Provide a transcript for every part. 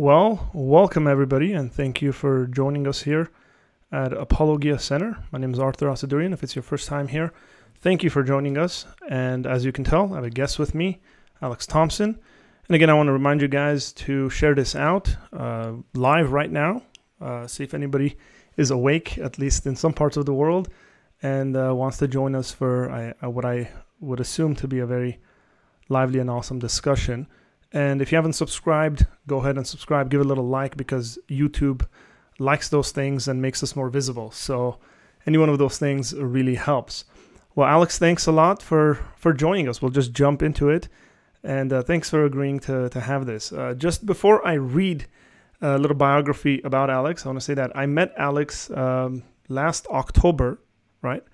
Well, welcome everybody, and thank you for joining us here at Apologia Center. My name is Arthur Asadurian. If it's your first time here, thank you for joining us. And as you can tell, I have a guest with me, Alex Thompson. And again, I want to remind you guys to share this out uh, live right now. Uh, see if anybody is awake, at least in some parts of the world, and uh, wants to join us for uh, what I would assume to be a very lively and awesome discussion. And if you haven't subscribed, go ahead and subscribe. Give it a little like because YouTube likes those things and makes us more visible. So any one of those things really helps. Well, Alex, thanks a lot for for joining us. We'll just jump into it, and uh, thanks for agreeing to to have this. Uh, just before I read a little biography about Alex, I want to say that I met Alex um, last October, right,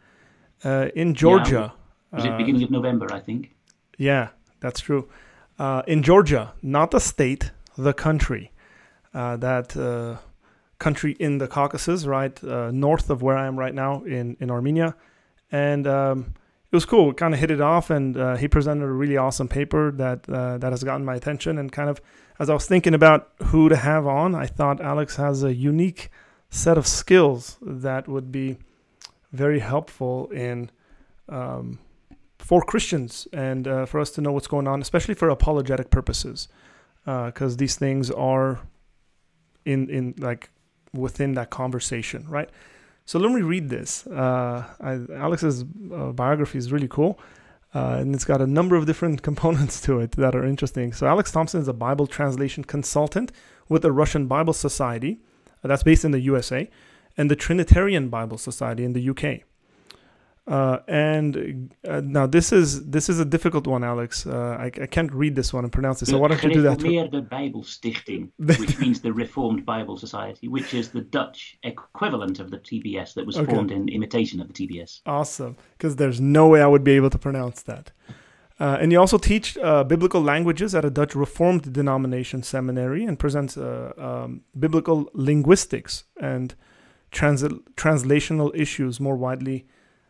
uh, in Georgia. Yeah, was it beginning of November? I think. Yeah, that's true uh, in Georgia, not the state, the country. Uh, that uh, country in the Caucasus, right uh, north of where I am right now in in Armenia, and um, it was cool. Kind of hit it off, and uh, he presented a really awesome paper that uh, that has gotten my attention. And kind of as I was thinking about who to have on, I thought Alex has a unique set of skills that would be very helpful in um, for Christians and uh, for us to know what's going on, especially for apologetic purposes, because uh, these things are in in like within that conversation, right? So let me read this. Uh, I, Alex's uh, biography is really cool. Uh, and it's got a number of different components to it that are interesting. So, Alex Thompson is a Bible translation consultant with the Russian Bible Society, uh, that's based in the USA, and the Trinitarian Bible Society in the UK. Uh, and uh, now this is this is a difficult one, Alex. Uh, I, I, can't read this one and pronounce it. So why don't you do that? Gereformeerde Bijbelstichting, which means the Reformed Bible Society, which is the Dutch equivalent of the TBS that was okay. formed in imitation of the TBS. Awesome, because there's no way I would be able to pronounce that. Uh, and you also teach uh, biblical languages at a Dutch Reformed denomination seminary and presents uh, um, biblical linguistics and trans- translational issues more widely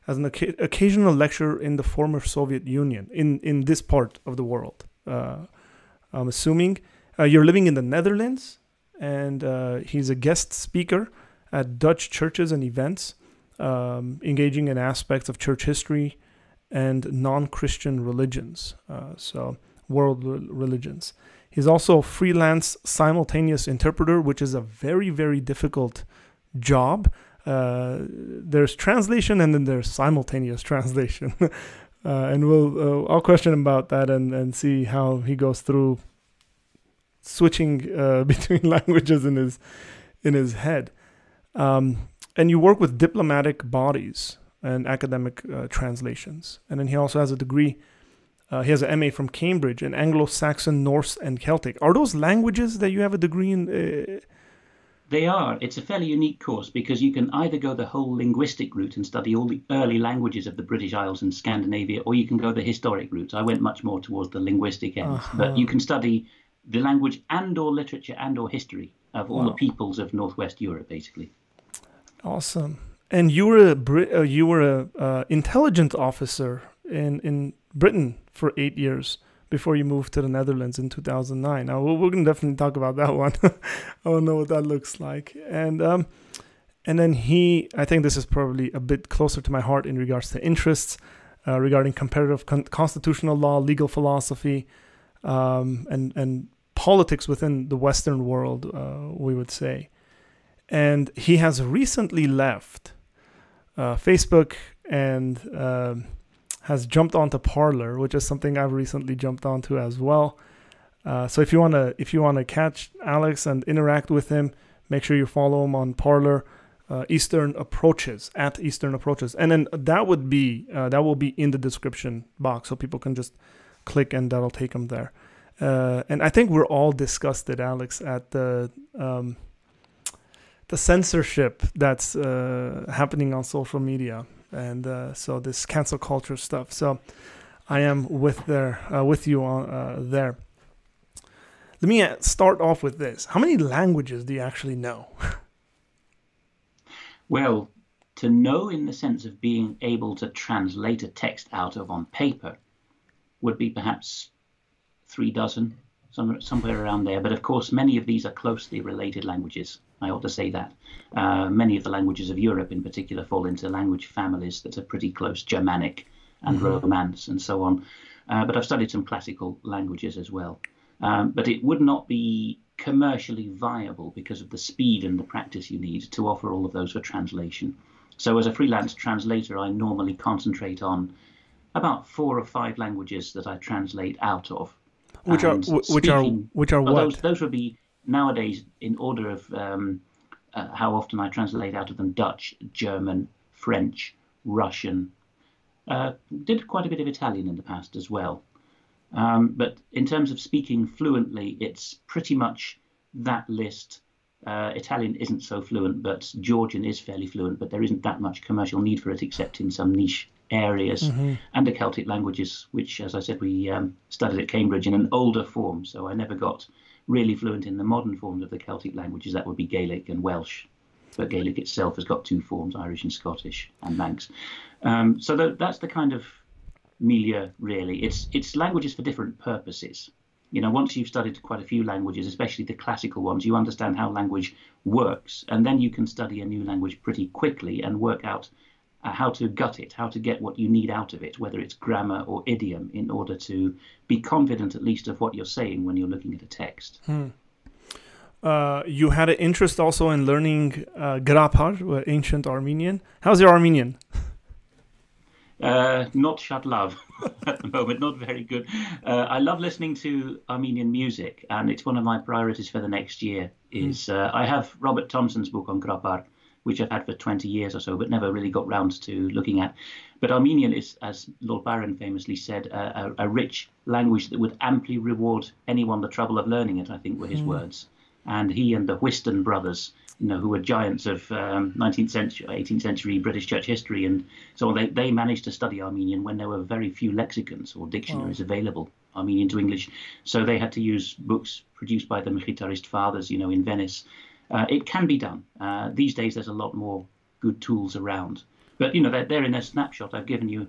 as an occasional lecturer in the former Soviet Union in, in this part of the world. Uh, I'm assuming uh, you're living in the Netherlands, and uh, he's a guest speaker at Dutch churches and events, um, engaging in aspects of church history and non Christian religions, uh, so world religions. He's also a freelance simultaneous interpreter, which is a very, very difficult job uh, there's translation and then there's simultaneous translation. uh, and we'll uh, I'll question him about that and, and see how he goes through switching uh, between languages in his in his head. Um, and you work with diplomatic bodies and academic uh, translations. And then he also has a degree. Uh, he has an MA from Cambridge in Anglo-Saxon, Norse, and Celtic. Are those languages that you have a degree in? They are. It's a fairly unique course because you can either go the whole linguistic route and study all the early languages of the British Isles and Scandinavia, or you can go the historic route. I went much more towards the linguistic end, uh-huh. but you can study the language and or literature and or history of all wow. the peoples of Northwest Europe, basically. Awesome. And you were a Brit- uh, you were a uh, intelligence officer in in Britain for eight years before you moved to the Netherlands in 2009. Now we're, going to definitely talk about that one. I don't know what that looks like. And um, and then he, I think this is probably a bit closer to my heart in regards to interests uh, regarding comparative con- constitutional law, legal philosophy, um, and and politics within the Western world, uh, we would say. And he has recently left uh, Facebook and um, has jumped onto Parler, which is something I've recently jumped onto as well. Uh, so if you wanna if you wanna catch Alex and interact with him, make sure you follow him on Parler. Uh, Eastern approaches at Eastern approaches, and then that would be uh, that will be in the description box, so people can just click and that'll take them there. Uh, and I think we're all disgusted, Alex, at the um, the censorship that's uh, happening on social media and uh, so this cancel culture stuff. So I am with there uh, with you on uh, there. Let me uh, start off with this. How many languages do you actually know? well, to know in the sense of being able to translate a text out of on paper would be perhaps three dozen, some, somewhere around there. But of course, many of these are closely related languages. I ought to say that. Uh, many of the languages of Europe, in particular, fall into language families that are pretty close Germanic and mm-hmm. Romance and so on. Uh, but I've studied some classical languages as well. Um, but it would not be commercially viable because of the speed and the practice you need to offer all of those for translation. So, as a freelance translator, I normally concentrate on about four or five languages that I translate out of. Which are which speaking, are which are what? Those, those would be nowadays in order of um, uh, how often I translate out of them: Dutch, German, French, Russian. Uh, did quite a bit of Italian in the past as well. Um, but in terms of speaking fluently, it's pretty much that list. Uh, Italian isn't so fluent, but Georgian is fairly fluent, but there isn't that much commercial need for it except in some niche areas. Mm-hmm. And the Celtic languages, which, as I said, we um, studied at Cambridge in an older form, so I never got really fluent in the modern forms of the Celtic languages. That would be Gaelic and Welsh. But Gaelic itself has got two forms, Irish and Scottish, and Manx. Um, so that, that's the kind of milieu really. It's it's languages for different purposes. You know, once you've studied quite a few languages, especially the classical ones, you understand how language works, and then you can study a new language pretty quickly and work out uh, how to gut it, how to get what you need out of it, whether it's grammar or idiom, in order to be confident at least of what you're saying when you're looking at a text. Hmm. Uh, you had an interest also in learning uh, Grabar, ancient Armenian. How's your Armenian? Uh, not shut love at the moment, not very good. Uh, I love listening to Armenian music, and it's one of my priorities for the next year. Is uh, I have Robert Thomson's book on Grabar, which I've had for 20 years or so, but never really got round to looking at. But Armenian is, as Lord Byron famously said, a, a, a rich language that would amply reward anyone the trouble of learning it. I think were his mm. words. And he and the Whiston brothers you know, who were giants of um, 19th century, 18th century British church history, and so on. They, they managed to study Armenian when there were very few lexicons or dictionaries wow. available, Armenian to English. So they had to use books produced by the Mkhitarist fathers, you know, in Venice. Uh, it can be done. Uh, these days, there's a lot more good tools around. But, you know, they're, they're in a snapshot. I've given you,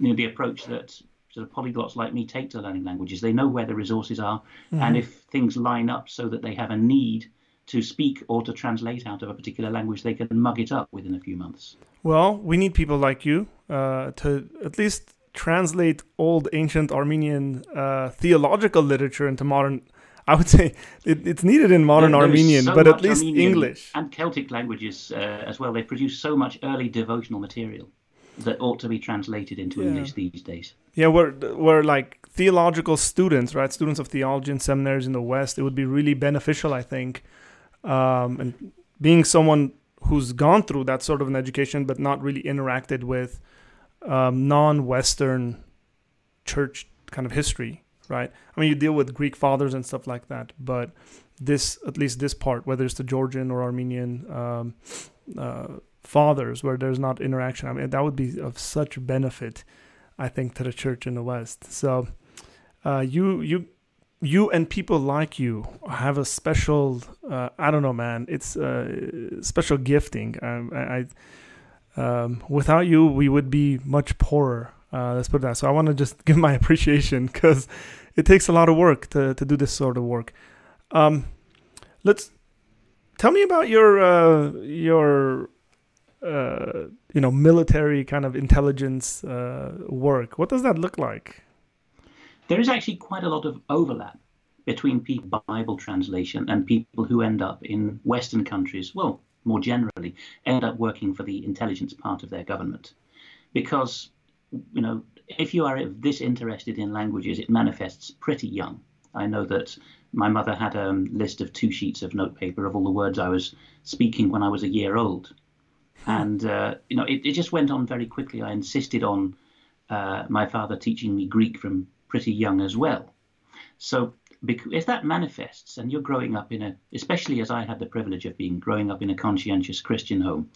you know, the approach that sort of polyglots like me take to learning languages. They know where the resources are, mm-hmm. and if things line up so that they have a need to speak or to translate out of a particular language, they can mug it up within a few months. Well, we need people like you uh, to at least translate old ancient Armenian uh, theological literature into modern. I would say it, it's needed in modern there, Armenian, so but at least Armenian English and Celtic languages uh, as well. They produce so much early devotional material that ought to be translated into yeah. English these days. Yeah, we're we're like theological students, right? Students of theology and seminaries in the West. It would be really beneficial, I think, um, and being someone who's gone through that sort of an education but not really interacted with um, non-western church kind of history right? I mean you deal with greek fathers and stuff like that but this at least this part whether it's the georgian or armenian um, uh, fathers where there's not interaction i mean that would be of such benefit i think to the church in the west. So uh, you you you and people like you have a special uh, i don't know man it's a uh, special gifting. Um, i, um, without you we would be much poorer uh, let's put that so i want to just give my appreciation because it takes a lot of work to, to do this sort of work. Um, let's tell me about your uh, your uh, you know military kind of intelligence uh, work. What does that look like? There is actually quite a lot of overlap between people Bible translation and people who end up in Western countries, well, more generally, end up working for the intelligence part of their government. Because, you know, if you are this interested in languages, it manifests pretty young. I know that my mother had a list of two sheets of notepaper of all the words I was speaking when I was a year old. And, uh, you know, it, it, just went on very quickly. I insisted on uh, my father teaching me Greek from pretty young as well. So if that manifests and you're growing up in a, especially as I had the privilege of being growing up in a conscientious Christian home,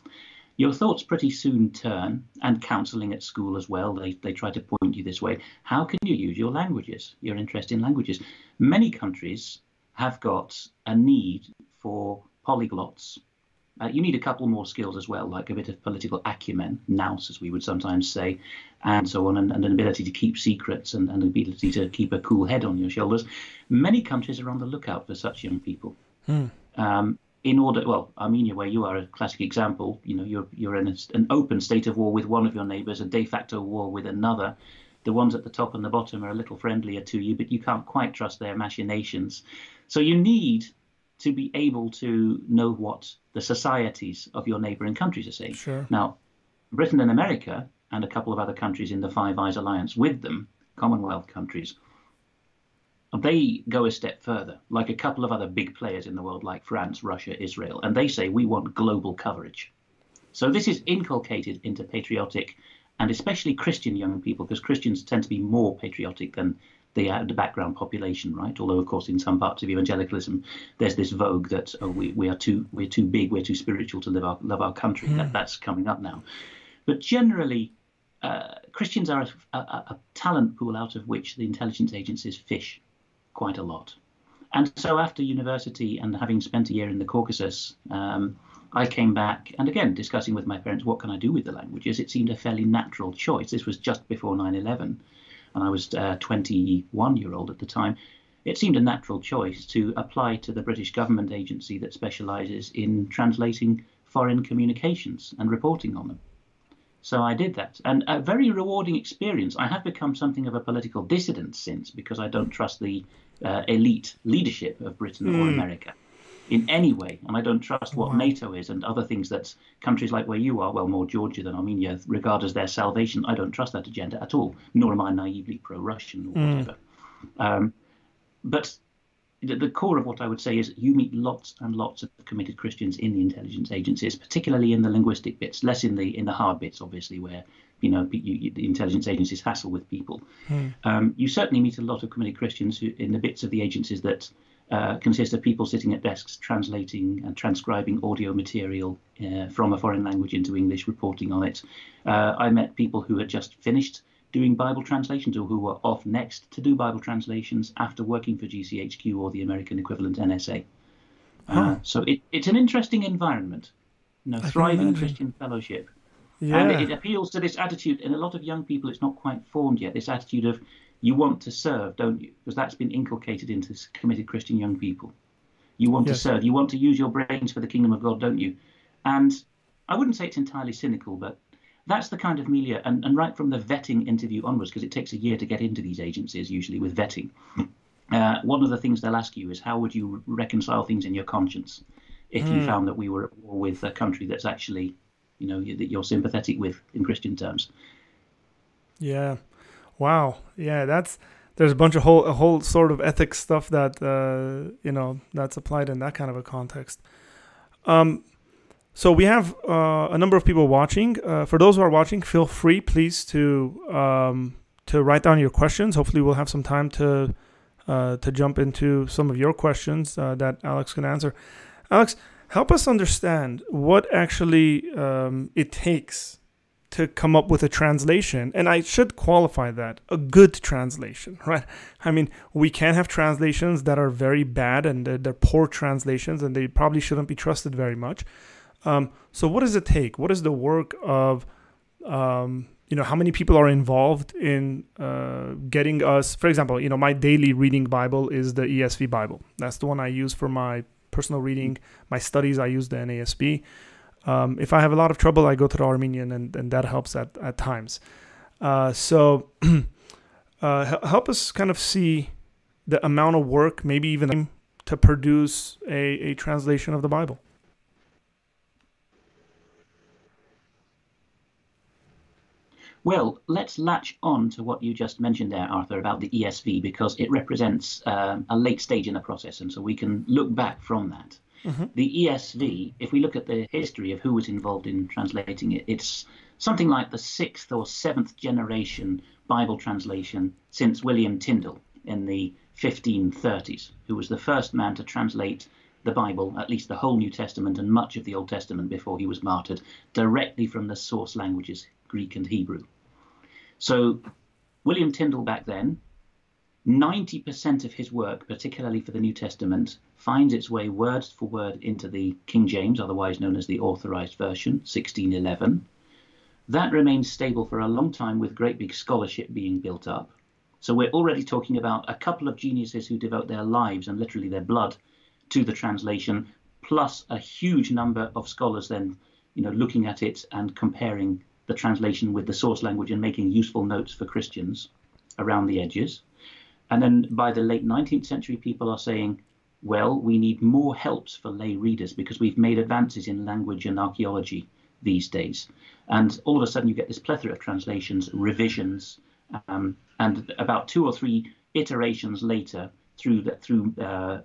your thoughts pretty soon turn, and counseling at school as well, they, they try to point you this way. How can you use your languages, your interest in languages? Many countries have got a need for polyglots Uh, you need a couple more skills as well, like a bit of political acumen, nous, as we would sometimes say, and so on, and, and an ability to keep secrets and, and an ability to keep a cool head on your shoulders. Many countries are on the lookout for such young people. Hmm. Um, in order, well, Armenia, where you are a classic example, you know, you're you're in a, an open state of war with one of your neighbours, a de facto war with another. The ones at the top and the bottom are a little friendlier to you, but you can't quite trust their machinations. So you need to be able to know what the societies of your neighbouring countries are saying. Sure. Now, Britain and America and a couple of other countries in the Five Eyes alliance with them, Commonwealth countries, they go a step further, like a couple of other big players in the world, like France, Russia, Israel, and they say we want global coverage. So this is inculcated into patriotic and especially Christian young people, because Christians tend to be more patriotic than the, uh, the background population, right? Although, of course, in some parts of evangelicalism, there's this vogue that oh, we, we are too we're too big, we're too spiritual to live our, love our country. Mm. That, that's coming up now. But generally, uh, Christians are a, a, a talent pool out of which the intelligence agencies fish quite a lot. And so after university and having spent a year in the Caucasus, um, I came back and again discussing with my parents what can I do with the languages. It seemed a fairly natural choice. This was just before 9/11, and I was uh, 21 year old at the time. It seemed a natural choice to apply to the British government agency that specialises in translating foreign communications and reporting on them. So I did that, and a very rewarding experience. I have become something of a political dissident since because I don't trust the uh, elite leadership of Britain mm. or hmm. America in any way, and I don't trust what wow. NATO is and other things that countries like where you are, well, more Georgia than Armenia, regard as their salvation. I don't trust that agenda at all, nor am I naively pro-Russian or mm. whatever. Um, but the core of what I would say is you meet lots and lots of committed Christians in the intelligence agencies, particularly in the linguistic bits, less in the in the hard bits, obviously, where you know you, you, the intelligence agencies hassle with people. Hmm. Um, you certainly meet a lot of committed Christians who, in the bits of the agencies that uh, consist of people sitting at desks translating and transcribing audio material uh, from a foreign language into English, reporting on it. Uh, I met people who had just finished doing Bible translations or who were off next to do Bible translations after working for GCHQ or the American equivalent NSA. Uh, so it, it's an interesting environment, you know, thriving Christian fellowship. Yeah. And it, it appeals to this attitude in a lot of young people. It's not quite formed yet. This attitude of you want to serve, don't you? Because that's been inculcated into committed Christian young people. You want yes. to serve. You want to use your brains for the kingdom of God, don't you? And I wouldn't say it's entirely cynical, but that's the kind of milieu, and, and right from the vetting interview onwards, because it takes a year to get into these agencies, usually with vetting. Uh, one of the things they'll ask you is how would you reconcile things in your conscience if mm. you hmm. found that we were at war with a country that's actually, you know, that you're sympathetic with in Christian terms. Yeah, wow, yeah, that's there's a bunch of whole a whole sort of ethics stuff that uh, you know that's applied in that kind of a context. Um, so we have uh, a number of people watching. Uh, for those who are watching, feel free, please, to um, to write down your questions. Hopefully, we'll have some time to uh, to jump into some of your questions uh, that Alex can answer. Alex, help us understand what actually um, it takes to come up with a translation. And I should qualify that a good translation, right? I mean, we can have translations that are very bad and they're, they're poor translations, and they probably shouldn't be trusted very much. Um, so what does it take? What is the work of, um, you know, how many people are involved in uh, getting us? For example, you know, my daily reading Bible is the ESV Bible. That's the one I use for my personal reading. My studies, I use the NASB. Um, if I have a lot of trouble, I go to the Armenian, and, and that helps at at times. Uh, so uh, help us kind of see the amount of work, maybe even to produce a, a translation of the Bible. Well, let's latch on to what you just mentioned there, Arthur, about the ESV, because it represents um, a late stage in the process, and so we can look back from that. Mm-hmm. The ESV, if we look at the history of who was involved in translating it, it's something like the sixth or seventh generation Bible translation since William Tyndale in the 1530s, who was the first man to translate the Bible, at least the whole New Testament and much of the Old Testament before he was martyred, directly from the source languages, Greek and Hebrew. So William Tyndale back then, 90% of his work, particularly for the New Testament, finds its way word for word into the King James, otherwise known as the Authorized Version, 1611. That remains stable for a long time with great big scholarship being built up. So we're already talking about a couple of geniuses who devote their lives and literally their blood to the translation, plus a huge number of scholars then, you know, looking at it and comparing the translation with the source language and making useful notes for Christians around the edges. And then by the late 19th century, people are saying, well, we need more helps for lay readers because we've made advances in language and archaeology these days. And all of a sudden, you get this plethora of translations, revisions, um, and about two or three iterations later, through the, through uh,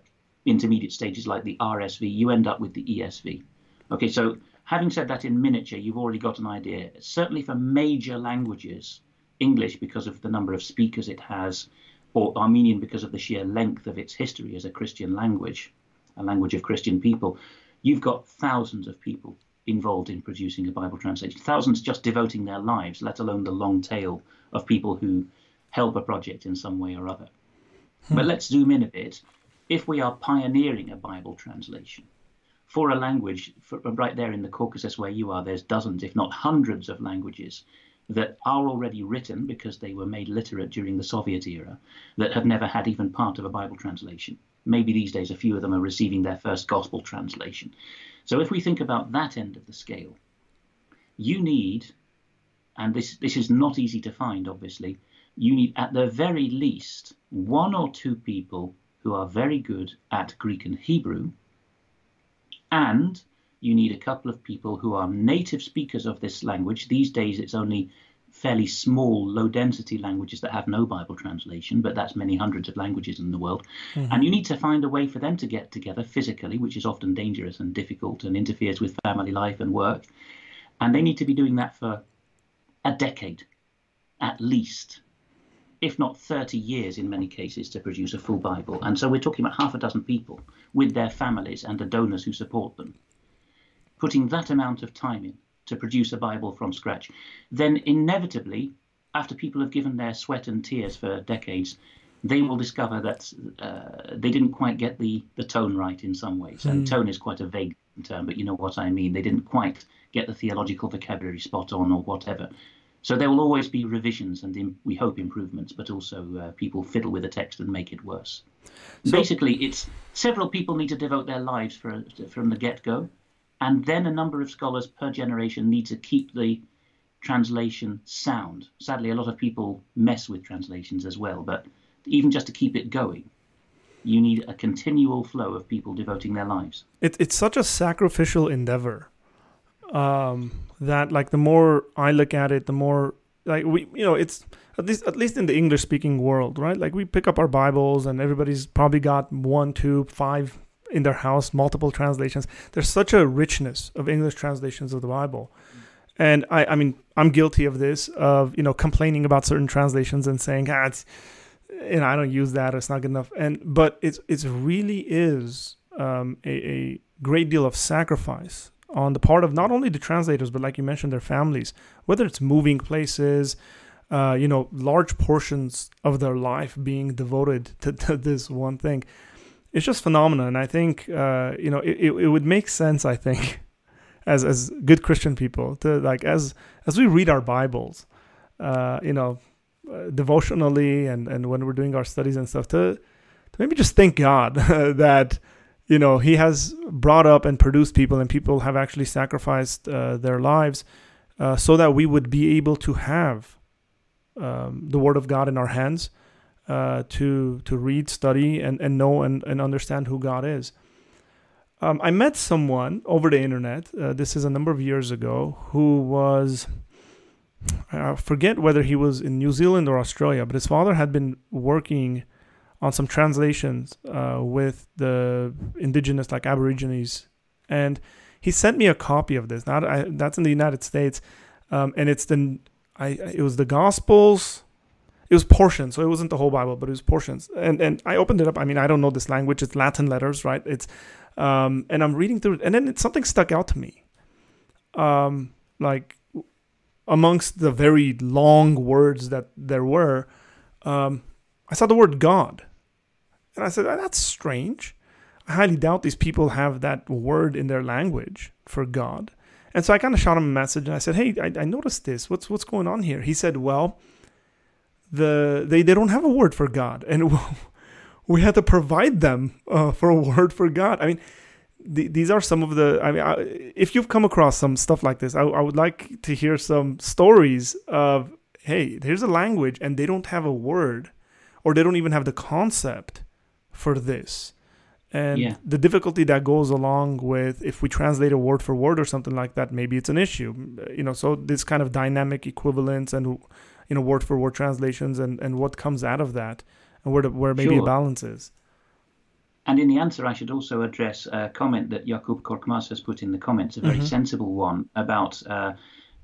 intermediate stages like the RSV, you end up with the ESV. Okay, so having said that in miniature, you've already got an idea. Certainly for major languages, English, because of the number of speakers it has, or Armenian because of the sheer length of its history as a Christian language, a language of Christian people, you've got thousands of people involved in producing a Bible translation, thousands just devoting their lives, let alone the long tail of people who help a project in some way or other. Hmm. But let's zoom in a bit. If we are pioneering a Bible translation for a language, for, right there in the Caucasus where you are, there's dozens, if not hundreds, of languages that are already written because they were made literate during the Soviet era that have never had even part of a Bible translation. Maybe these days a few of them are receiving their first gospel translation. So if we think about that end of the scale, you need, and this, this is not easy to find, obviously, you need at the very least one or two people who are very good at Greek and Hebrew, and you need a couple of people who are native speakers of this language. These days, it's only fairly small, low density languages that have no Bible translation, but that's many hundreds of languages in the world. Mm-hmm. And you need to find a way for them to get together physically, which is often dangerous and difficult and interferes with family life and work. And they need to be doing that for a decade at least, if not 30 years in many cases, to produce a full Bible. And so we're talking about half a dozen people with their families and the donors who support them putting that amount of time in to produce a Bible from scratch, then inevitably, after people have given their sweat and tears for decades, they will discover that uh, they didn't quite get the, the tone right in some ways. Mm. And hmm. tone is quite a vague term, but you know what I mean. They didn't quite get the theological vocabulary spot on or whatever. So there will always be revisions and we hope improvements, but also uh, people fiddle with the text and make it worse. So, Basically, it's several people need to devote their lives for, from the get go and then a number of scholars per generation need to keep the translation sound. Sadly, a lot of people mess with translations as well, but even just to keep it going, you need a continual flow of people devoting their lives. It, it's such a sacrificial endeavor um, that, like, the more I look at it, the more like we, you know, it's at least at least in the English speaking world, right? Like we pick up our Bibles, and everybody's probably got one, two, five in their house multiple translations. There's such a richness of English translations of the Bible. And I, I mean, I'm guilty of this, of, you know, complaining about certain translations and saying, ah, it's, you know, I don't use that, it's not good enough. And, but it's, it's really is um, a, a great deal of sacrifice on the part of not only the translators, but like you mentioned, their families, whether it's moving places, uh, you know, large portions of their life being devoted to, to this one thing it's just phenomenal. And I think uh, you know it, it would make sense. I think as as good Christian people to like as as we read our Bibles, uh, you know, uh, devotionally and and when we're doing our studies and stuff to to maybe just thank God that you know He has brought up and produced people and people have actually sacrificed uh, their lives uh, so that we would be able to have um, the Word of God in our hands uh, to to read, study, and, and know and, and understand who God is. Um, I met someone over the internet. Uh, this is a number of years ago, who was I forget whether he was in New Zealand or Australia, but his father had been working on some translations uh, with the indigenous, like Aborigines, and he sent me a copy of this. Now I, that's in the United States, um, and it's the I it was the Gospels it was portions, so it wasn't the whole Bible, but it was portions. And and I opened it up. I mean, I don't know this language; it's Latin letters, right? It's um, and I'm reading through it, and then it, something stuck out to me. Um, like amongst the very long words that there were, um, I saw the word God, and I said, oh, "That's strange." I highly doubt these people have that word in their language for God. And so I kind of shot him a message and I said, "Hey, I, I noticed this. What's what's going on here?" He said, "Well, the they they don't have a word for God, and we had to provide them uh, for a word for God. I mean." these are some of the i mean if you've come across some stuff like this I, I would like to hear some stories of hey here's a language and they don't have a word or they don't even have the concept for this and yeah. the difficulty that goes along with if we translate a word for word or something like that maybe it's an issue you know so this kind of dynamic equivalence and you know word for word translations and and what comes out of that and where the, where maybe sure. a balance is and in the answer, I should also address a comment that Jakub Korkmaz has put in the comments, a very mm-hmm. sensible one about uh,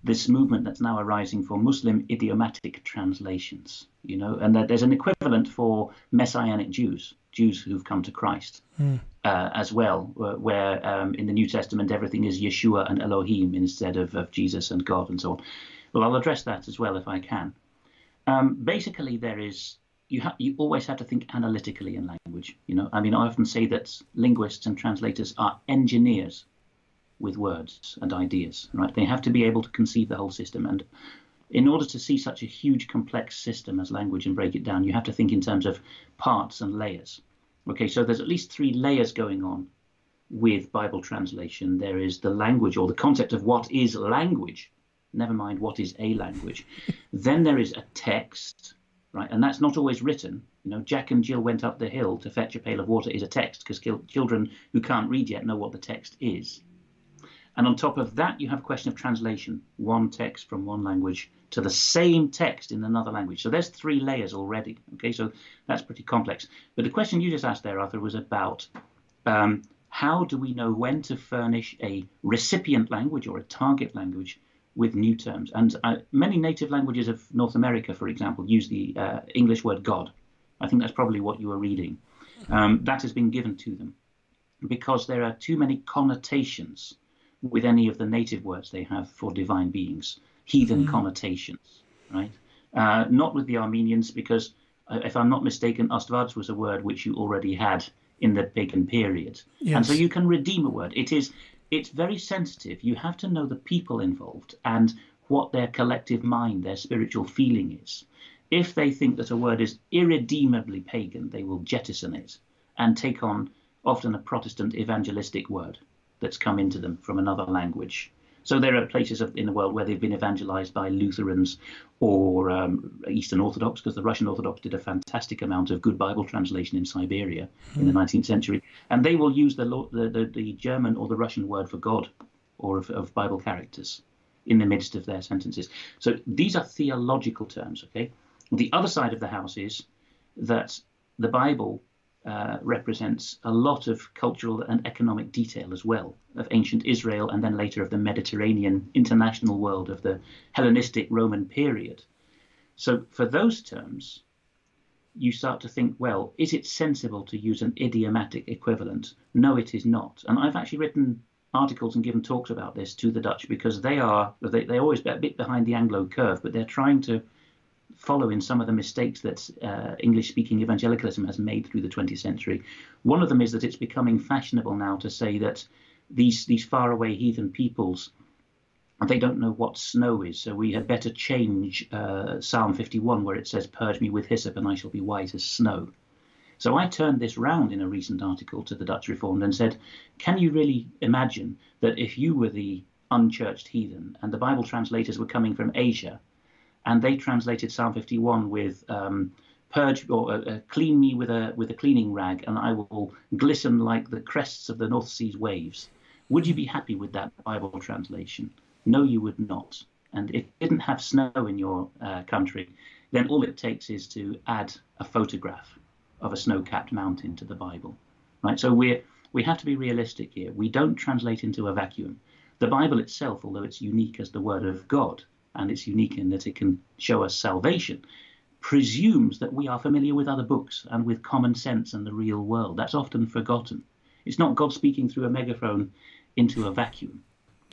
this movement that's now arising for Muslim idiomatic translations. You know, and that there's an equivalent for Messianic Jews, Jews who've come to Christ, mm. uh, as well, where um, in the New Testament everything is Yeshua and Elohim instead of, of Jesus and God and so on. Well, I'll address that as well if I can. Um, basically, there is you have you always have to think analytically in language. You know, I mean, I often say that linguists and translators are engineers with words and ideas. Right? They have to be able to conceive the whole system, and in order to see such a huge, complex system as language and break it down, you have to think in terms of parts and layers. Okay, so there's at least three layers going on with Bible translation. There is the language or the concept of what is language, never mind what is a language. then there is a text, right? And that's not always written. You know, Jack and Jill went up the hill to fetch a pail of water is a text because children who can't read yet know what the text is. And on top of that, you have a question of translation, one text from one language to the same text in another language. So there's three layers already. Okay, so that's pretty complex. But the question you just asked there, Arthur, was about um, how do we know when to furnish a recipient language or a target language with new terms. And uh, many native languages of North America, for example, use the uh, English word God. I think that's probably what you were reading. Um, that has been given to them because there are too many connotations with any of the native words they have for divine beings, heathen mm. connotations, right? Uh, not with the Armenians, because uh, if I'm not mistaken, Astvaz was a word which you already had in the pagan period. Yes. And so you can redeem a word. It is it's very sensitive. You have to know the people involved and what their collective mind, their spiritual feeling is. If they think that a word is irredeemably pagan, they will jettison it and take on often a Protestant evangelistic word that's come into them from another language. So there are places in the world where they've been evangelized by Lutherans or um, Eastern Orthodox, because the Russian Orthodox did a fantastic amount of good Bible translation in Siberia in the 19th hmm. century, and they will use the, the, the, the German or the Russian word for God or of, of Bible characters in the midst of their sentences. So these are theological terms. Okay, the other side of the house is that the Bible uh, represents a lot of cultural and economic detail as well of ancient Israel and then later of the Mediterranean international world of the Hellenistic Roman period. So, for those terms, you start to think, well, is it sensible to use an idiomatic equivalent? No, it is not. And I've actually written articles and given talks about this to the Dutch because they are they, they're always a bit behind the Anglo curve, but they're trying to follow in some of the mistakes that uh, English speaking evangelicalism has made through the 20th century. One of them is that it's becoming fashionable now to say that these, these faraway heathen peoples. They don't know what snow is, so we had better change uh, Psalm 51, where it says, Purge me with hyssop, and I shall be white as snow. So I turned this round in a recent article to the Dutch Reformed and said, Can you really imagine that if you were the unchurched heathen and the Bible translators were coming from Asia and they translated Psalm 51 with um, purge or uh, uh, clean me with a with a cleaning rag, and I will glisten like the crests of the North Sea's waves. Would you be happy with that Bible translation? No, you would not. And if it didn't have snow in your uh, country, then all it takes is to add a photograph of a snow-capped mountain to the Bible, right? So we we have to be realistic here. We don't translate into a vacuum. The Bible itself, although it's unique as the Word of God, and it's unique in that it can show us salvation, presumes that we are familiar with other books and with common sense and the real world. That's often forgotten. It's not God speaking through a megaphone into a vacuum.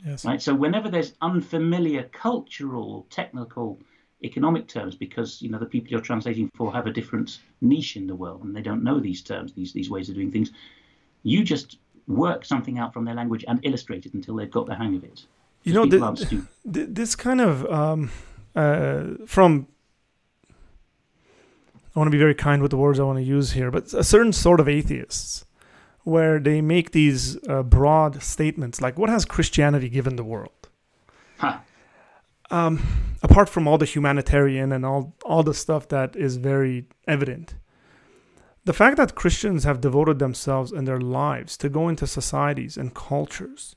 Yes. Right? So whenever there's unfamiliar cultural, technical, economic terms, because you know the people you're translating for have a different niche in the world and they don't know these terms, these these ways of doing things, You just work something out from their language and illustrate it until they've got the hang of it. You know, the, the, this kind of um, uh, from. I want to be very kind with the words I want to use here, but a certain sort of atheists, where they make these uh, broad statements like, "What has Christianity given the world?" Huh. Um, apart from all the humanitarian and all all the stuff that is very evident, the fact that Christians have devoted themselves and their lives to go into societies and cultures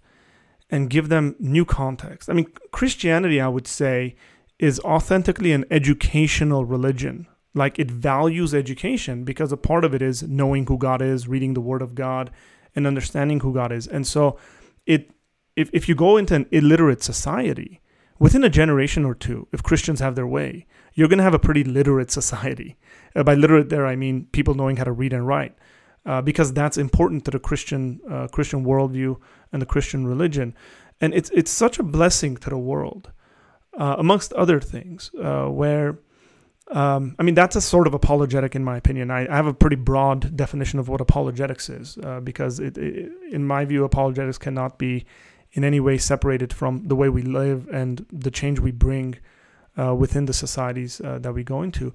and give them new context. I mean, Christianity, I would say, is authentically an educational religion. Like it values education because a part of it is knowing who God is, reading the Word of God, and understanding who God is. And so, it if if you go into an illiterate society, within a generation or two, if Christians have their way, you're going to have a pretty literate society. Uh, by literate, there I mean people knowing how to read and write, uh, because that's important to the Christian uh, Christian worldview and the Christian religion, and it's it's such a blessing to the world, uh, amongst other things, uh, where. Um, I mean, that's a sort of apologetic, in my opinion. I, I have a pretty broad definition of what apologetics is, uh, because it, it, in my view, apologetics cannot be in any way separated from the way we live and the change we bring uh, within the societies that we go into.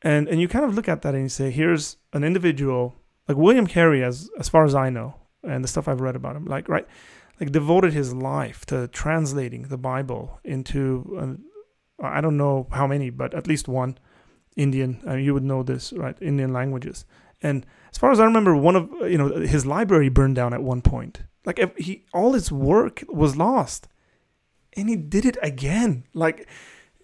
And and you kind of look at that and you say, here's an individual like William Carey, as as far as I know, and the stuff I've read about him, like right, like devoted his life to translating the Bible into uh, I don't know how many, but at least one Indian. I mean, you would know this, right? Indian languages. And as far as I remember, one of you know his library burned down at one point. Like he, all his work was lost, and he did it again. Like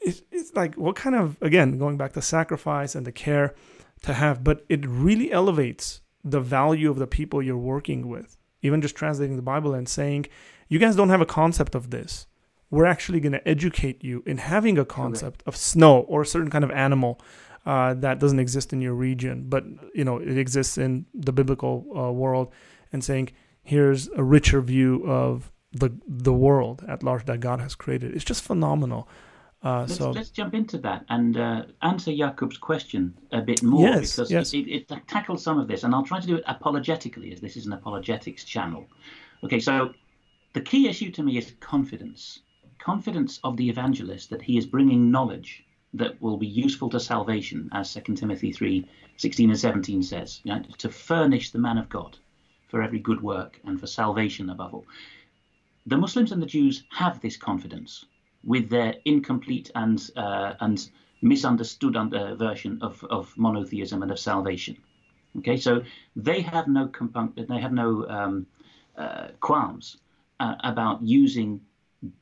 it's like what kind of again going back to sacrifice and the care to have but it really elevates the value of the people you're working with even just translating the bible and saying you guys don't have a concept of this. We're actually going to educate you in having a concept of snow or a certain kind of animal uh, that doesn't exist in your region. But you know it exists in the biblical uh, world and saying here's a richer view of the the world at large that god has created. It's just phenomenal uh, let's, so let's jump into that and uh, answer Jakub's question a bit more yes, because yes. It, it, it, tackles some of this, and I'll try to do it apologetically, as this is an apologetics channel. Okay, so the key issue to me is confidence. Confidence of the evangelist that he is bringing knowledge that will be useful to salvation, as 2 Timothy 3 16 and 17 says, you know, to furnish the man of God for every good work and for salvation above all. The Muslims and the Jews have this confidence with their incomplete and uh, and misunderstood under version of, of monotheism and of salvation. Okay, so they have no compun- they have no um, uh, qualms uh, about using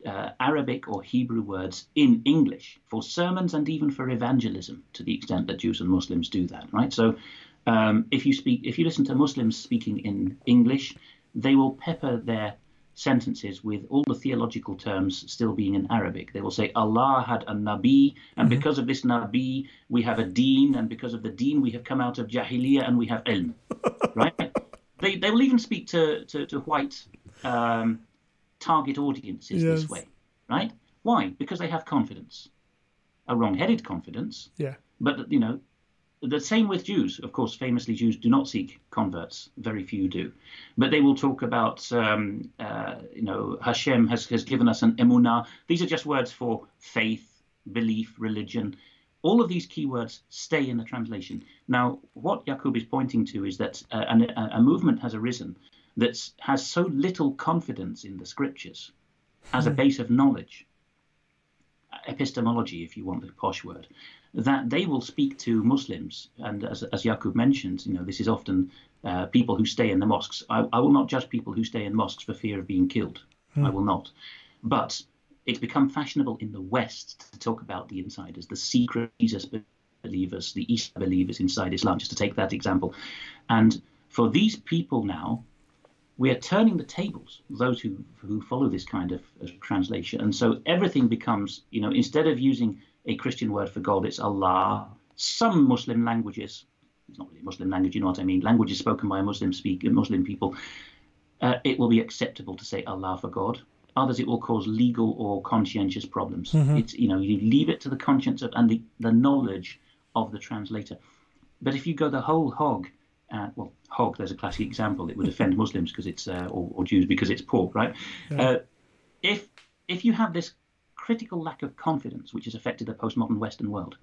uh, Arabic or Hebrew words in English for sermons and even for evangelism, to the extent that Jews and Muslims do that. Right. So, um, if you speak, if you listen to Muslims speaking in English, they will pepper their sentences with all the theological terms still being in Arabic. They will say Allah had a Nabi, and mm-hmm. because of this Nabi, we have a Deen, and because of the Deen, we have come out of Jahiliyyah and we have Ilm. right? They, they will even speak to, to, to white um, target audiences yes. this way. Right? Why? Because they have confidence. A wrong headed confidence. Yeah. But, you know, the same with Jews. Of course, famously, Jews do not seek converts. Very few do. But they will talk about, um, uh, you know, Hashem has, has given us an emunah. These are just words for faith, belief, religion. All of these keywords stay in the translation. Now, what Jakub is pointing to is that uh, an, a movement has arisen that has so little confidence in the scriptures as a hmm. base of knowledge, epistemology, if you want the posh word, that they will speak to Muslims. And as, as Jakub mentioned, you know, this is often uh, people who stay in the mosques. I, I, will not judge people who stay in mosques for fear of being killed. Hmm. I will not. But it's become fashionable in the West to talk about the insiders, the secret Jesus believers, the Isa believers inside Islam, just to take that example. And for these people now, we are turning the tables, those who, who follow this kind of, of translation. And so everything becomes, you know, instead of using a Christian word for God. It's Allah. Some Muslim languages, it's not really a Muslim language, you know what I mean, languages spoken by Muslim speak Muslim people, uh, it will be acceptable to say Allah for God. Others, it will cause legal or conscientious problems. Mm-hmm. It's you know you leave it to the conscience of, and the, the knowledge of the translator. But if you go the whole hog, uh, well, hog. There's a classic example. It would offend Muslims because it's uh, or, or, Jews because it's pork, right? Yeah. Uh, if if you have this critical lack of confidence, which has affected the postmodern Western world,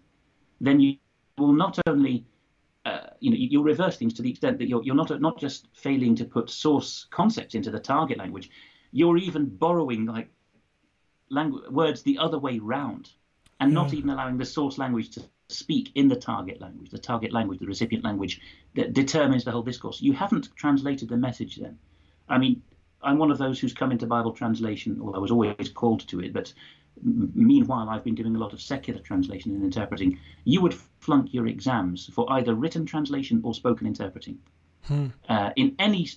then you will not only uh, you know you'll reverse things to the extent that you're you're not not just failing to put source concepts into the target language, you're even borrowing like language words the other way round, and not even allowing the source language to speak in the target language, the target language, the recipient language that determines the whole discourse. You haven't translated the message then. I mean, I'm one of those who's come into Bible translation, or I was always called to it, but meanwhile I've been doing a lot of secular translation and interpreting. You would flunk your exams for either written translation or spoken interpreting. Hmm. Uh, in any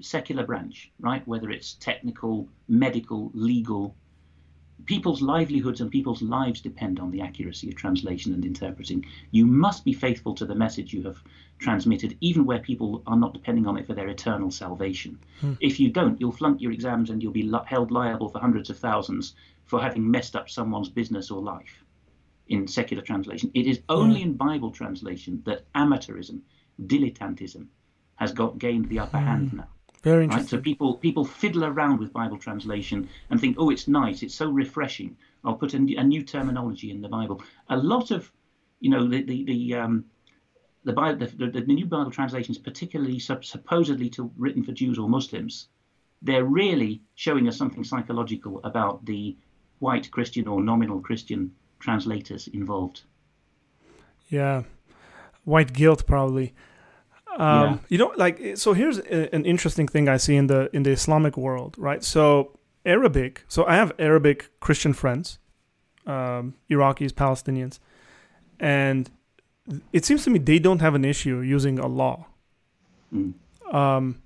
secular branch, right? Whether it's technical, medical, legal, people's livelihoods and people's lives depend on the accuracy of translation and interpreting. You must be faithful to the message you have transmitted, even where people are not depending on it for their eternal salvation. Hmm. If you don't, you'll flunk your exams and you'll be held liable for hundreds of thousands for having messed up someone's business or life in secular translation. It is only in Bible translation that amateurism, dilettantism, has got gained the upper hand now. Very Right? So people people fiddle around with Bible translation and think, oh, it's nice, it's so refreshing. I'll put a new terminology in the Bible. A lot of, you know, the the the um, the, Bible, the, the, the new Bible translations, particularly sup- supposedly to written for Jews or Muslims, they're really showing us something psychological about the white Christian or nominal Christian translators involved. Yeah, white guilt probably. Um, Yeah. You know, like so. Here's a, an interesting thing I see in the in the Islamic world, right? So Arabic. So I have Arabic Christian friends, um, Iraqis, Palestinians, and it seems to me they don't have an issue using Allah. Mm. Um,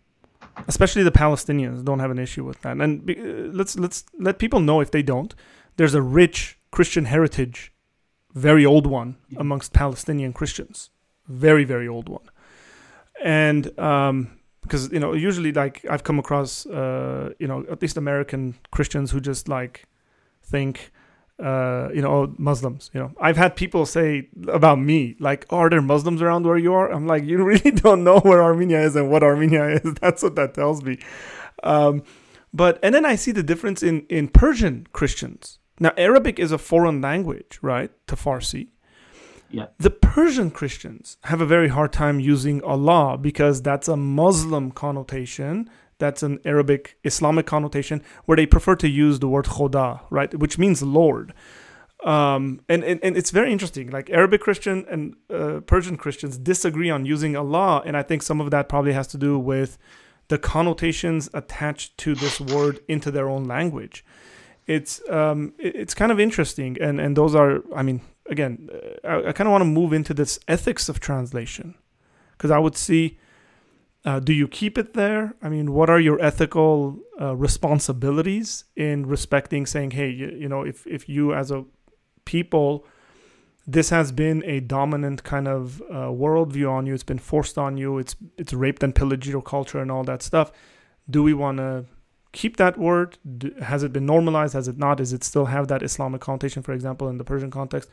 especially the Palestinians don't have an issue with that. And be, uh, let's let's let people know if they don't. There's a rich Christian heritage, very old one amongst Palestinian Christians, very very old one, and um, because you know usually like I've come across uh, you know at least American Christians who just like think uh, you know, oh, Muslims. You know, I've had people say about me, like, oh, "Are there Muslims around where you are?" I'm like, "You really don't know where Armenia is and what Armenia is." That's what that tells me. Um, but and then I see the difference in in Persian Christians. Now, Arabic is a foreign language, right, to Farsi. Yeah. The Persian Christians have a very hard time using Allah because that's a Muslim connotation that's an Arabic Islamic connotation where they prefer to use the word Khoda, right, which means Lord. Um, and, and, and it's very interesting. Like Arabic Christian and uh, Persian Christians disagree on using Allah, and I think some of that probably has to do with the connotations attached to this word into their own language. It's um, it's kind of interesting, and and those are, I mean, again, uh, I, I kind of want to move into this ethics of translation, because I would see uh, do you keep it there? I mean, what are your ethical uh, responsibilities in respecting saying, hey, you, you know, if, if you as a people, this has been a dominant kind of uh, worldview on you, it's been forced on you, it's it's raped and pillaged your culture and all that stuff. Do we want to keep that word? Has it been normalized? Has it not? Does it still have that Islamic connotation, for example, in the Persian context?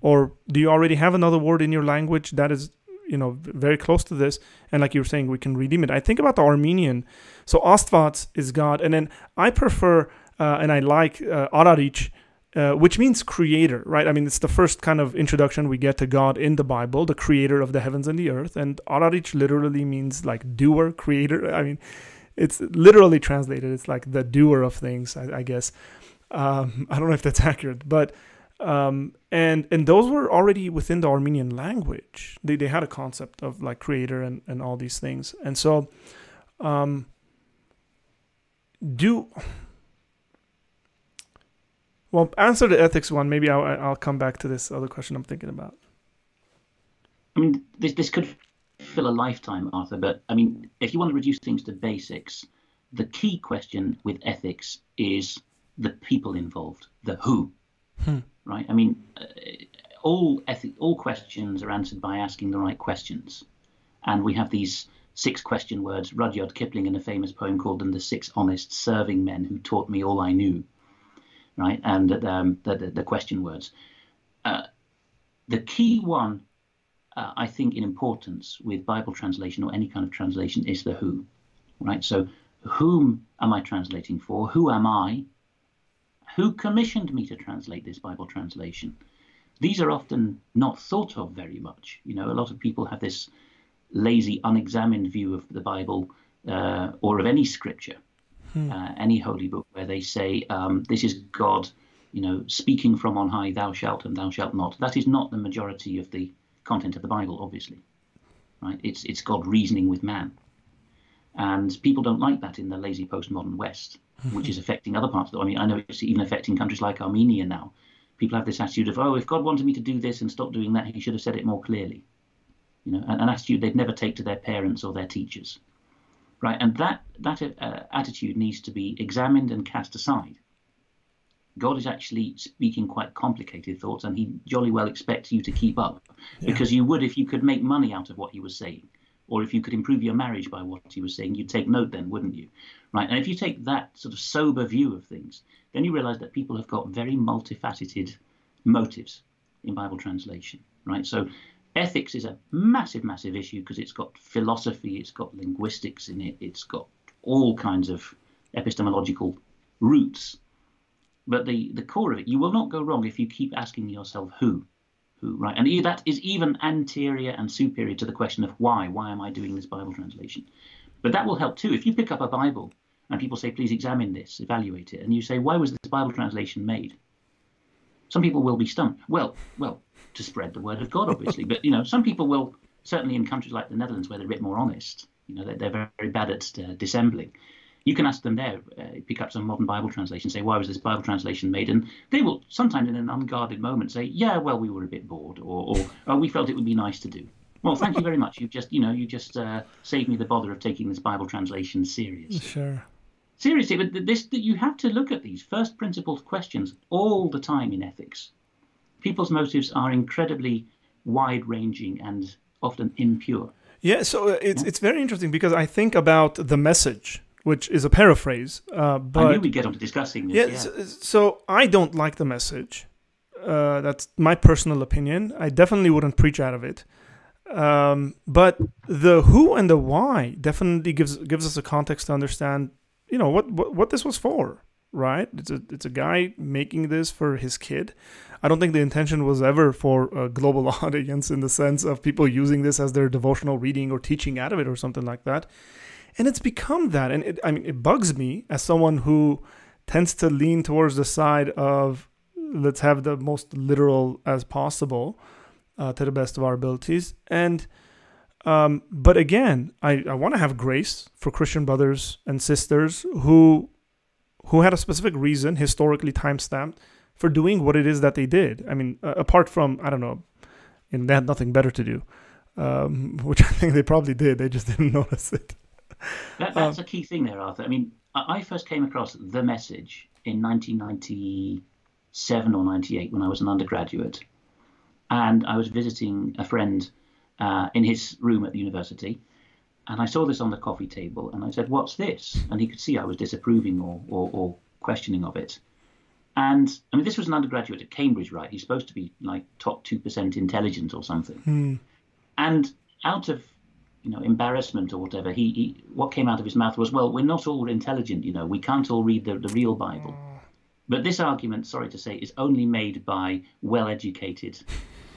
Or do you already have another word in your language that is you know very close to this? And like you were saying we can redeem it. I think about the armenian. So ostvat is god and then i prefer uh, and i like uh, ararich uh, which means creator right? I mean it's the first kind of introduction we get to god in the bible the creator of the heavens and the earth. And ararich literally means like doer creator. I mean it's literally translated it's like the doer of things i, I guess. Um, i don't know if that's accurate but um, and and those were already within the Armenian language. They they had a concept of like creator and and all these things. And so, um, do well answer the ethics one. Maybe I'll I'll come back to this other question I'm thinking about. I mean, this this could fill a lifetime, Arthur. But I mean, if you want to reduce things to basics, the key question with ethics is the people involved, the who, Hmm. Right? I mean, uh, all ethic, all questions are answered by asking the right questions, and we have these six question words. Rudyard Kipling, in a famous poem, called them the six honest serving men who taught me all I knew, right? And um, the, the the question words. Uh, the key one uh, I think, in importance with Bible translation or any kind of translation is the who, right? So, whom am I translating for? Who am I? Who commissioned me to translate this Bible translation? These are often not thought of very much. You know, a lot of people have this lazy, unexamined view of the Bible uh, or of any scripture, hmm. uh, any holy book, where they say, um, This is God, you know, speaking from on high, thou shalt and thou shalt not. That is not the majority of the content of the Bible, obviously. Right? It's, it's God reasoning with man. And people don't like that in the lazy postmodern West, which is affecting other parts of the I mean, I know it's even affecting countries like Armenia now. People have this attitude of, oh, if God wanted me to do this and stop doing that, he should have said it more clearly you know, an, attitude they'd never take to their parents or their teachers, right? And that that uh, attitude needs to be examined and cast aside. God is actually speaking quite complicated thoughts, and He jolly well expects you to keep up, yeah. because you would if you could make money out of what He was saying, or if you could improve your marriage by what He was saying. You'd take note then, wouldn't you? Right? And if you take that sort of sober view of things, then you realise that people have got very multifaceted motives in Bible translation. Right? So ethics is a massive, massive issue because it's got philosophy, it's got linguistics in it, it's got all kinds of epistemological roots. But the, the core of it, you will not go wrong if you keep asking yourself who, who, right? And that is even anterior and superior to the question of why. Why am I doing this Bible translation? But that will help too. If you pick up a Bible and people say, please examine this, evaluate it, and you say, why was this Bible translation made? Some people will be stumped. Well, well, to spread the word of God, obviously. but you know, some people will certainly in countries like the Netherlands where they're a bit more honest. You know, they're, they're very, very bad at uh, dissembling. You can ask them there, uh, pick up some modern Bible translation, say, why was this Bible translation made? And they will sometimes in an unguarded moment say, yeah, well, we were a bit bored, or, or oh, we felt it would be nice to do. Well, thank you very much. You've just, you know, you just uh, saved me the bother of taking this Bible translation seriously. Sure. Seriously, but this you have to look at these first principles questions all the time in ethics people's motives are incredibly wide ranging and often impure. Yeah, so uh, it's yeah. it's very interesting because I think about the message, which is a paraphrase. Uh, but I knew we'd get on to discussing this. Yeah, yeah. So, so, I don't like the message. Uh, that's my personal opinion. I definitely wouldn't preach out of it. Um, but the who and the why definitely gives gives us a context to understand, you know, what what, what this was for right? It's a it's a guy making this for his kid. I don't think the intention was ever for a global audience in the sense of people using this as their devotional reading or teaching out of it or something like that. And it's become that, and it, I mean, it bugs me as someone who tends to lean towards the side of let's have the most literal as possible uh, to the best of our abilities. And um, but again, I, I want to have grace for Christian brothers and sisters who who had a specific reason, historically time stamped, for doing what it is that they did. I mean, uh, apart from, I don't know, and they had nothing better to do, um, which I think they probably did. They just didn't notice it. That, that's um, a key thing there, Arthur. I mean, I first came across the message in 1997 or 98 when I was an undergraduate. And I was visiting a friend uh, in his room at the university and I saw this on the coffee table and I said, What's this? And he could see I was disapproving or, or, or questioning of it. And I mean, this was an undergraduate at Cambridge, right? He's supposed to be like top 2% intelligent or something. Hmm. And out of you know embarrassment or whatever, he, he, what came out of his mouth was, "Well, we're not all intelligent, you know. We can't all read the, the real Bible." Oh. But this argument, sorry to say, is only made by well-educated,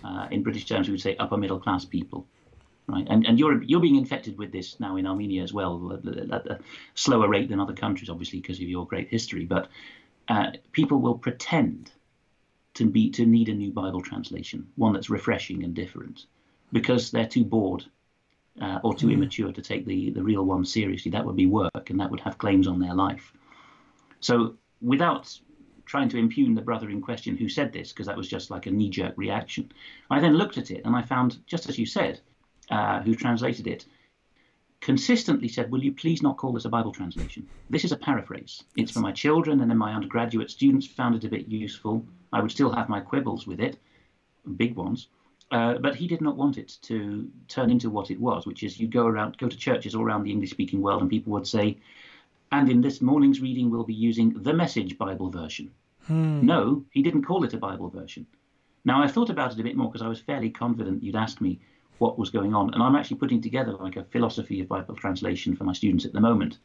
uh, in British terms, we would say upper middle class people right? And and you're you're being infected with this now in Armenia as well, at a slower rate than other countries, obviously because of your great history. But uh, people will pretend to be to need a new Bible translation, one that's refreshing and different, because they're too bored uh, or too mm. immature to take the the real one seriously. That would be work, and that would have claims on their life. So without trying to impugn the brother in question who said this, because that was just like a knee jerk reaction. I then looked at it and I found, just as you said, uh, who translated it, consistently said, Will you please not call this a Bible translation? This is a paraphrase. It's for my children, and then my undergraduate students found it a bit useful. I would still have my quibbles with it, big ones. Uh, but he did not want it to turn into what it was, which is you go around, go to churches all around the English-speaking world, and people would say, "And in this morning's reading, we'll be using the Message Bible version." Hmm. No, he didn't call it a Bible version. Now I thought about it a bit more because I was fairly confident you'd ask me, what was going on. And I'm actually putting together like a philosophy of Bible translation for my students at the moment.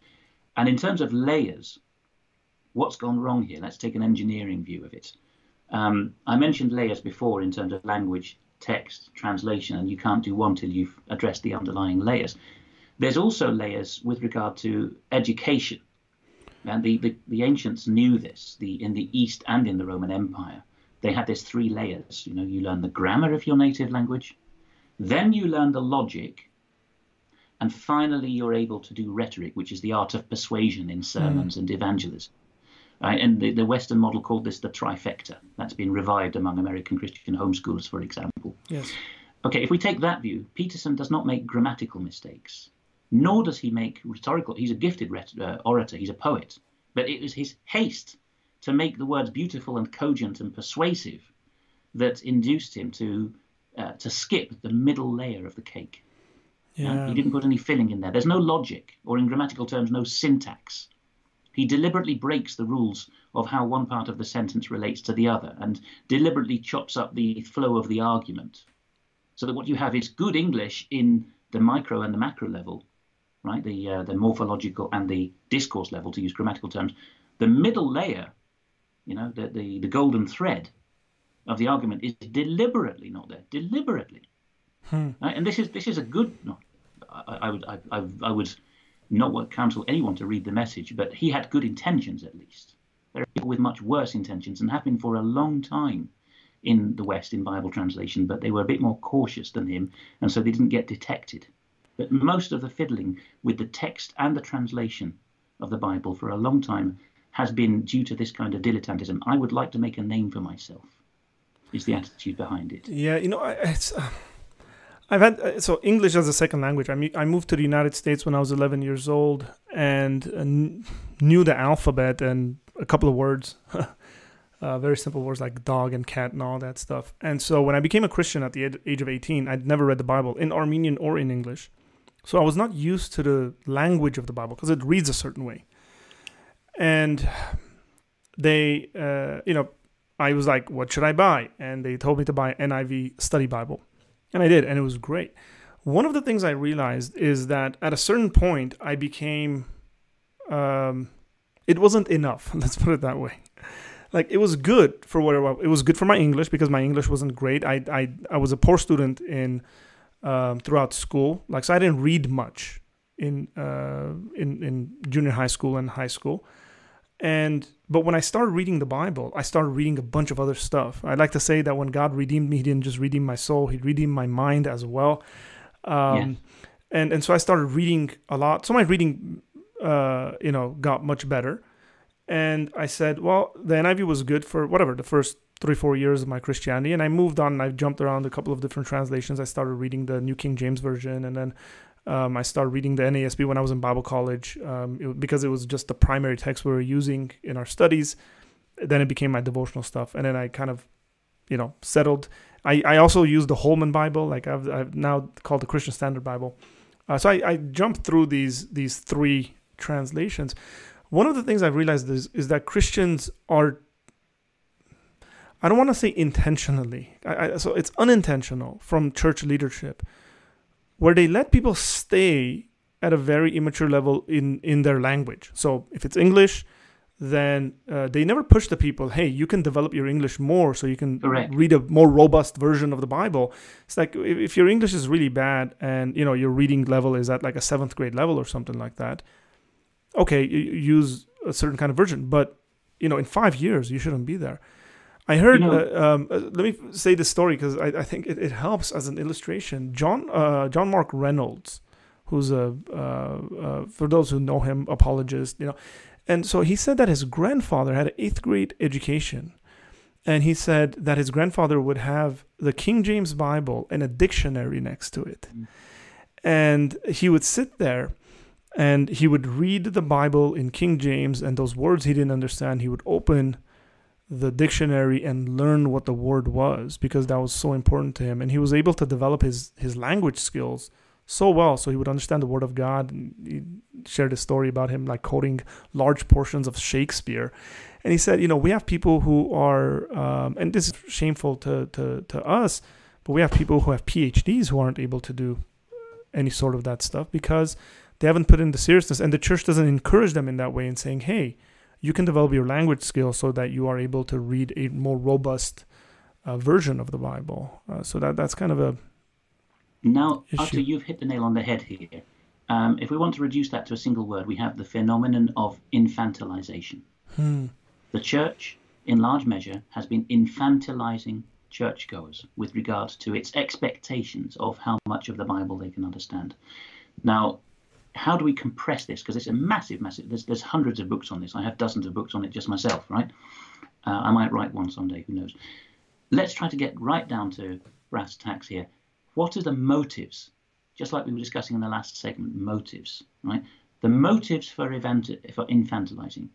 And in terms of layers, what's gone wrong here? Let's take an engineering view of it. Um, I mentioned layers before in terms of language, text, translation, and you can't do one till you've addressed the underlying layers. There's also layers with regard to education. And the, the, the ancients knew this, the, in the East and in the Roman Empire. They had this three layers. You know, you learn the grammar of your native language, then you learn the logic, and finally you're able to do rhetoric, which is the art of persuasion in sermons mm. and evangelism. Right? And the, the Western model called this the trifecta. That's been revived among American Christian homeschoolers, for example. Yes. Okay, if we take that view, Peterson does not make grammatical mistakes, nor does he make rhetorical. He's a gifted uh, orator, he's a poet, but it was his haste to make the words beautiful and cogent and persuasive that induced him to uh, to skip the middle layer of the cake. Yeah. he didn't put any filling in there. There's no logic, or in grammatical terms, no syntax. He deliberately breaks the rules of how one part of the sentence relates to the other and deliberately chops up the flow of the argument. So that what you have is good English in the micro and the macro level, right? The, uh, the morphological and the discourse level, to use grammatical terms. The middle layer, you know, the, the, the golden thread of the argument is deliberately not there, deliberately. Hmm. Right? And this is this is a good. No, I, I would I, I, I would not what counsel anyone to read the message, but he had good intentions at least. There are people with much worse intentions and have been for a long time in the West in Bible translation, but they were a bit more cautious than him, and so they didn't get detected. But most of the fiddling with the text and the translation of the Bible for a long time has been due to this kind of dilettantism. I would like to make a name for myself. Is the attitude behind it? Yeah, you know, it's. Uh I've had uh, so English as a second language. I I moved to the United States when I was 11 years old and uh, knew the alphabet and a couple of words, uh, very simple words like dog and cat and all that stuff. And so when I became a Christian at the age of 18, I'd never read the Bible in Armenian or in English. So I was not used to the language of the Bible because it reads a certain way. And they, uh, you know, I was like, what should I buy? And they told me to buy NIV Study Bible. And I did, and it was great. One of the things I realized is that at a certain point, I became, um, it wasn't enough. Let's put it that way. Like it was good for what it was. It was good for my English because my English wasn't great. I I, I was a poor student in um, throughout school. Like so, I didn't read much in uh, in in junior high school and high school. And but when I started reading the Bible, I started reading a bunch of other stuff. I like to say that when God redeemed me, He didn't just redeem my soul; He redeemed my mind as well. Um, yeah. And and so I started reading a lot. So my reading, uh, you know, got much better. And I said, well, the NIV was good for whatever the first three four years of my Christianity, and I moved on. I jumped around a couple of different translations. I started reading the New King James Version, and then um, I started reading the NASB when I was in Bible college um, it, because it was just the primary text we were using in our studies. Then it became my devotional stuff, and then I kind of, you know, settled. I, I also use the Holman Bible, like I've, I've now called the Christian Standard Bible. Uh, so I, I jumped through these these three translations. One of the things I've realized is is that Christians are. I don't want to say intentionally. I, I, so it's unintentional from church leadership where they let people stay at a very immature level in in their language. So if it's English, then uh, they never push the people. Hey, you can develop your English more, so you can Correct. read a more robust version of the Bible. It's like if, if your English is really bad and you know your reading level is at like a seventh grade level or something like that. Okay, you use a certain kind of version, but you know in five years you shouldn't be there. I heard. You know, uh, um, uh, let me say this story because I, I, think it, it, helps as an illustration. John uh, John Mark Reynolds, who's a uh, uh, for those who know him, apologist, you know, and so he said that his grandfather had an eighth grade education, and he said that his grandfather would have the King James Bible and a dictionary next to it, mm. and he would sit there. And he would read the Bible in King James, and those words he didn't understand, he would open the dictionary and learn what the word was because that was so important to him. And he was able to develop his his language skills so well so he would understand the word of god and he shared a story about him like quoting large portions of shakespeare. And he said you know we have people who are um, and this is shameful to, to to us but we have people who have PhDs who aren't able to do any sort of that stuff because they haven't put in the seriousness, and the church doesn't encourage them in that way and saying, "Hey, you can develop your language skills so that you are able to read a more robust uh, version of the Bible." Uh, so that that's kind of a now, issue. Arthur, you've hit the nail on the head here. Um, if we want to reduce that to a single word, we have the phenomenon of infantilization. Hmm. The church, in large measure, has been infantilizing churchgoers with regard to its expectations of how much of the Bible they can understand. Now, how do we compress this? Because it's a massive, massive. There's, there's hundreds of books on this. I have dozens of books on it just myself, right? Uh, I might write one someday. Who knows? Let's try to get right down to brass tacks here. What are the motives? Just like we were discussing in the last segment, motives, right? The motives for, event, for infantilizing.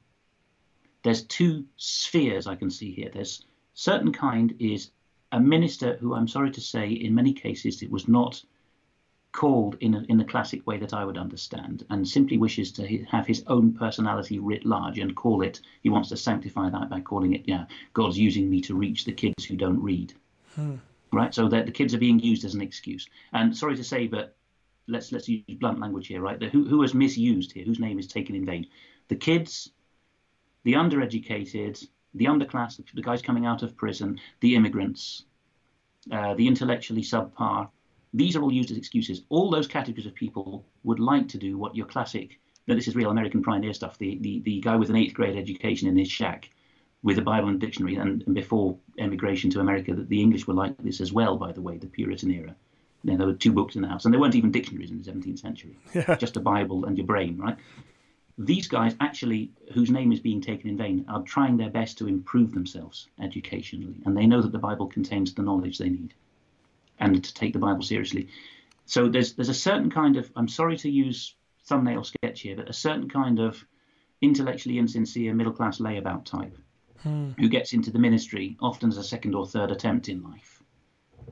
There's two spheres I can see here. There's certain kind is a minister who I'm sorry to say, in many cases, it was not called in, a, in the classic way that I would understand, and simply wishes to have his own personality writ large and call it, he wants to sanctify that by calling it, yeah, God's using me to reach the kids who don't read. Hmm. Right? So that the kids are being used as an excuse. And sorry to say, but let's let's use blunt language here, right? The, who, who has misused here? Whose name is taken in vain? The kids, the undereducated, the underclass, the guys coming out of prison, the immigrants, uh, the intellectually subpar. These are all used as excuses. All those categories of people would like to do what your classic, no, this is real American pioneer stuff, the, the, the guy with an eighth grade education in his shack with a Bible and dictionary, and, and before emigration to America, that the English were like this as well, by the way, the Puritan era. You know, there were two books in the house, and there weren't even dictionaries in the 17th century, yeah. just a Bible and your brain, right? these guys actually, whose name is being taken in vain, are trying their best to improve themselves educationally, and they know that the Bible contains the knowledge they need, and to take the Bible seriously. So there's there's a certain kind of I'm sorry to use thumbnail sketch here, but a certain kind of intellectually insincere middle class layabout type hmm. who gets into the ministry often as a second or third attempt in life,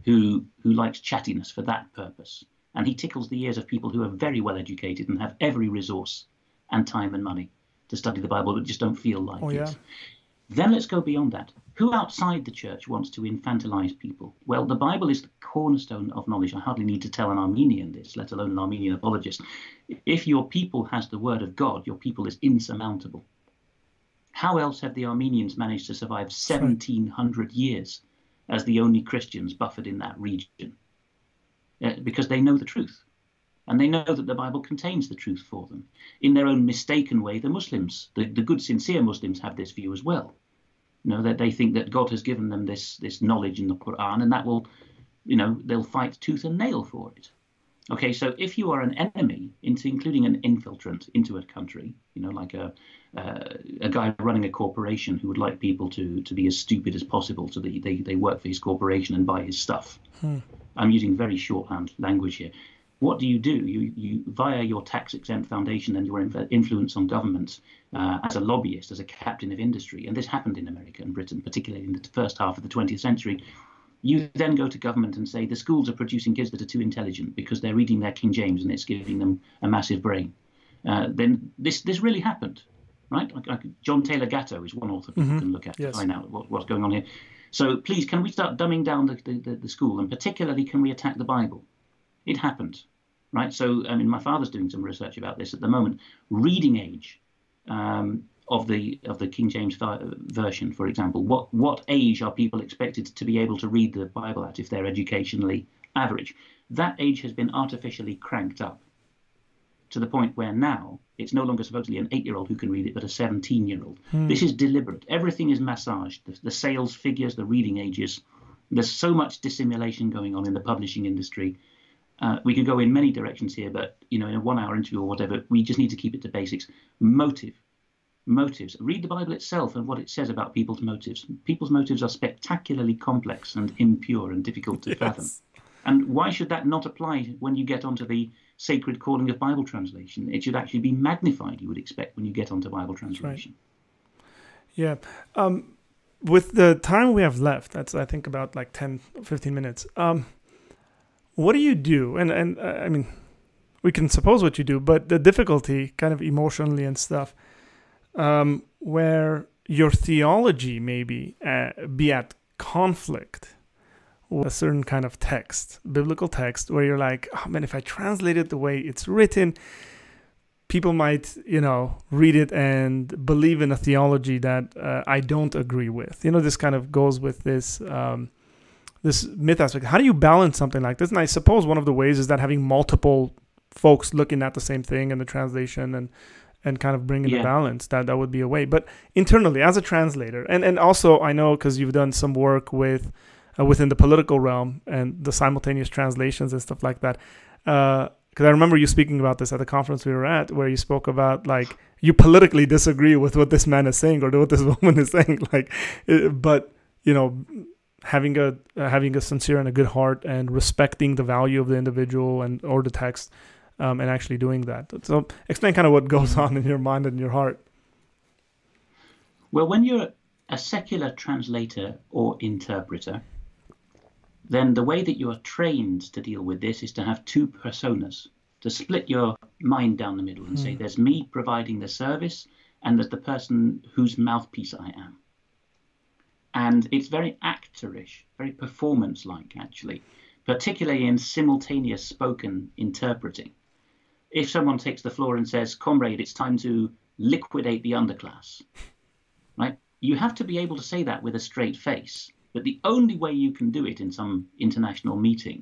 who who likes chattiness for that purpose, and he tickles the ears of people who are very well educated and have every resource and time and money to study the Bible, but just don't feel like oh, it. Yeah. Then let's go beyond that. Who outside the church wants to infantilize people? Well, the Bible is the cornerstone of knowledge. I hardly need to tell an Armenian this, let alone an Armenian apologist. If your people has the word of God, your people is insurmountable. How else have the Armenians managed to survive 1700 years as the only Christians buffered in that region? Uh, because they know the truth and they know that the Bible contains the truth for them. In their own mistaken way, the Muslims, the, the good, sincere Muslims, have this view as well. You know that they think that God has given them this this knowledge in the Quran, and that will, you know, they'll fight tooth and nail for it. Okay, so if you are an enemy, into including an infiltrant into a country, you know, like a uh, a guy running a corporation who would like people to to be as stupid as possible, so that they they work for his corporation and buy his stuff. Hmm. I'm using very shorthand language here what do you do? You, you via your tax exempt foundation and your influence on governments uh, as a lobbyist, as a captain of industry, and this happened in America and Britain, particularly in the first half of the 20th century. You then go to government and say the schools are producing kids that are too intelligent because they're reading their King James and it's giving them a massive brain. Uh, then this this really happened, right? Like, like John Taylor Gatto is one author people mm-hmm. can look at yes. to find out what, what's going on here. So please, can we start dumbing down the, the, the school, and particularly can we attack the Bible? It happened, right? So, I mean, my father's doing some research about this at the moment. Reading age um, of the of the King James version, for example, what what age are people expected to be able to read the Bible at if they're educationally average? That age has been artificially cranked up to the point where now it's no longer supposedly an eight-year-old who can read it, but a 17-year-old. Hmm. This is deliberate. Everything is massaged. The, the sales figures, the reading ages. There's so much dissimulation going on in the publishing industry uh, we could go in many directions here, but you know, in a one-hour interview or whatever, we just need to keep it to basics. Motive, motives. Read the Bible itself and what it says about people's motives. People's motives are spectacularly complex and impure and difficult to yes. fathom. And why should that not apply when you get onto the sacred calling of Bible translation? It should actually be magnified. You would expect when you get onto Bible translation. Right. Yeah. Um, with the time we have left, that's I think about like 10, 15 minutes. Um, what do you do? And and uh, I mean, we can suppose what you do, but the difficulty, kind of emotionally and stuff, um, where your theology maybe uh, be at conflict with a certain kind of text, biblical text, where you're like, oh man, if I translate it the way it's written, people might, you know, read it and believe in a theology that uh, I don't agree with. You know, this kind of goes with this. Um, this myth aspect. How do you balance something like this? And I suppose one of the ways is that having multiple folks looking at the same thing in the translation and and kind of bringing yeah. the balance that that would be a way but internally as a translator and and also i know because you've done some work with uh, within the political realm and the simultaneous translations and stuff like that because uh, i remember you speaking about this at the conference we were at where you spoke about like you politically disagree with what this man is saying or what this woman is saying like but you know having a uh, having a sincere and a good heart and respecting the value of the individual and or the text um, and actually doing that. So explain kind of what goes on in your mind and your heart. Well, when you're a secular translator or interpreter, then the way that you are trained to deal with this is to have two personas, to split your mind down the middle and mm. say, there's me providing the service, and there's the person whose mouthpiece I am. And it's very actorish, very performance like, actually, particularly in simultaneous spoken interpreting if someone takes the floor and says, "Comrade, it's time to liquidate the underclass," right? You have to be able to say that with a straight face. But the only way you can do it in some international meeting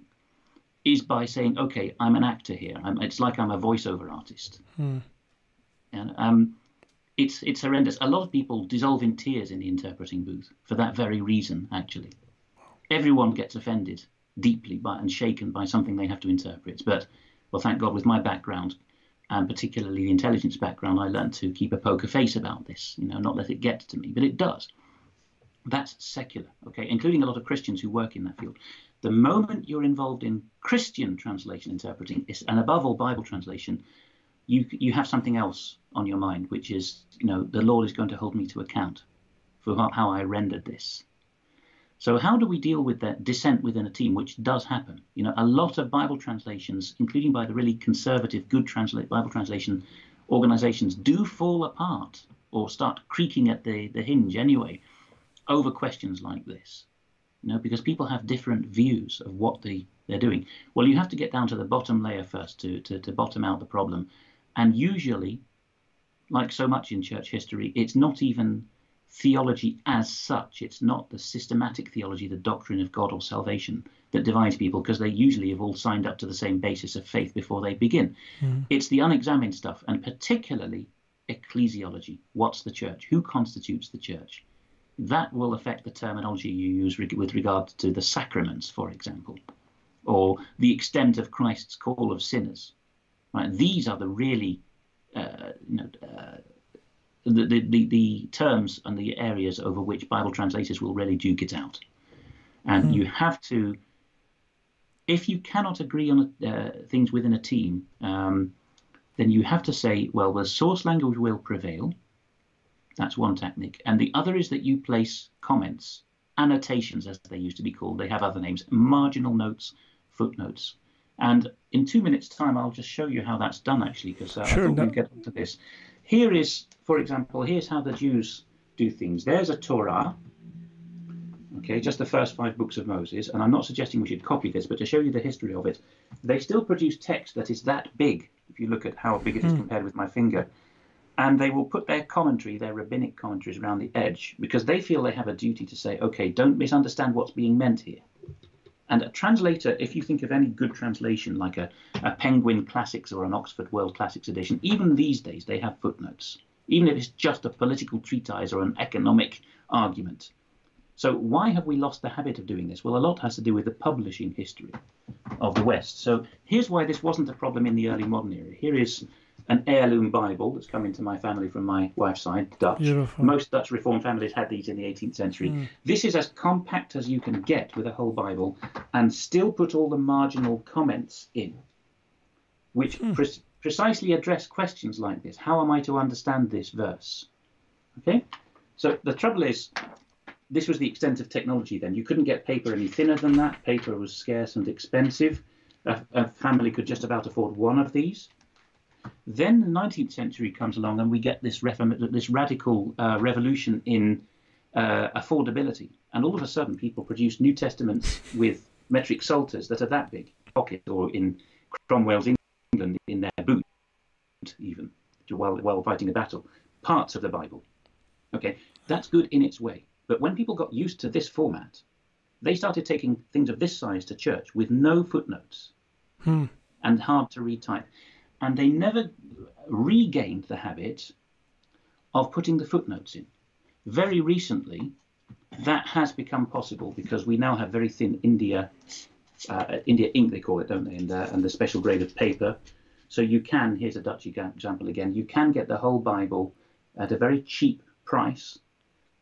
is by saying, "Okay, I'm an actor here. I'm, it's like I'm a voiceover artist." Hmm. And um, it's it's horrendous. A lot of people dissolve in tears in the interpreting booth for that very reason. Actually, everyone gets offended deeply by and shaken by something they have to interpret, but well, thank God, with my background and particularly the intelligence background, I learned to keep a poker face about this, you know, not let it get to me, but it does. That's secular, okay, including a lot of Christians who work in that field. The moment you're involved in Christian translation interpreting, and above all Bible translation, you you have something else on your mind, which is, you know, the Lord is going to hold me to account for how I rendered this. So how do we deal with that dissent within a team, which does happen? You know, a lot of Bible translations, including by the really conservative, good translate Bible translation organizations, do fall apart or start creaking at the, the hinge anyway over questions like this. You know, because people have different views of what they, they're doing. Well, you have to get down to the bottom layer first to, to, to bottom out the problem. And usually, like so much in church history, it's not even theology as such. It's not the systematic theology, the doctrine of God or salvation that divides people because they usually have all signed up to the same basis of faith before they begin. Mm. It's the unexamined stuff, and particularly ecclesiology. What's the church? Who constitutes the church? That will affect the terminology you use with regard to the sacraments, for example, or the extent of Christ's call of sinners. Right? These are the really you know, uh, the, the, the, terms and the areas over which Bible translators will really duke it out. And hmm. you have to, if you cannot agree on uh, things within a team, um, then you have to say, well, the source language will prevail. That's one technique. And the other is that you place comments, annotations, as they used to be called. They have other names, marginal notes, footnotes. And in two minutes' time, I'll just show you how that's done, actually, because uh, sure, I thought no. we'd get into this. Here is, for example, here's how the Jews do things. There's a Torah, okay, just the first five books of Moses, and I'm not suggesting we should copy this, but to show you the history of it, they still produce text that is that big, if you look at how big it is mm. compared with my finger, and they will put their commentary, their rabbinic commentaries around the edge, because they feel they have a duty to say, okay, don't misunderstand what's being meant here. And a translator, if you think of any good translation like a, a Penguin Classics or an Oxford World Classics edition, even these days they have footnotes, even if it's just a political treatise or an economic argument. So why have we lost the habit of doing this? Well, a lot has to do with the publishing history of the West. So here's why this wasn't a problem in the early modern era. Here is an heirloom Bible that's come into my family from my wife's side, Dutch. Beautiful. Most Dutch Reformed families had these in the 18th century. Mm. This is as compact as you can get with a whole Bible and still put all the marginal comments in, which mm. pre- precisely address questions like this. How am I to understand this verse? Okay? So the trouble is, this was the extent of technology then. You couldn't get paper any thinner than that. Paper was scarce and expensive. A, a family could just about afford one of these. Then the 19th century comes along, and we get this reform- this radical uh, revolution in uh, affordability. And all of a sudden, people produce New Testaments with metric psalters that are that big, pocket, or in Cromwell's England, in their boot, even, while, while fighting a battle, parts of the Bible. Okay, that's good in its way. But when people got used to this format, they started taking things of this size to church with no footnotes Hmm. and hard to read type. And they never regained the habit of putting the footnotes in. Very recently, that has become possible because we now have very thin India uh, India ink, they call it, don't they? And, uh, and the special grade of paper. So you can, here's a Dutch example again, you can get the whole Bible at a very cheap price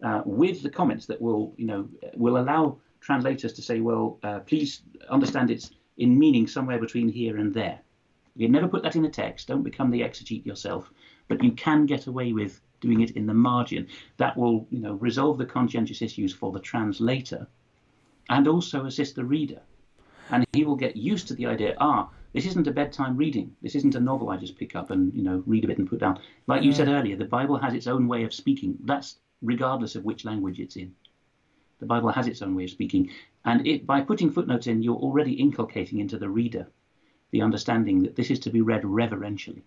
uh, with the comments that will, you know, will allow translators to say, well, uh, please understand it's in meaning somewhere between here and there. You never put that in the text. Don't become the exegete yourself, but you can get away with doing it in the margin. That will, you know, resolve the conscientious issues for the translator, and also assist the reader. And he will get used to the idea. Ah, this isn't a bedtime reading. This isn't a novel I just pick up and you know read a bit and put down. Like you said earlier, the Bible has its own way of speaking. That's regardless of which language it's in. The Bible has its own way of speaking, and it, by putting footnotes in, you're already inculcating into the reader the understanding that this is to be read reverentially.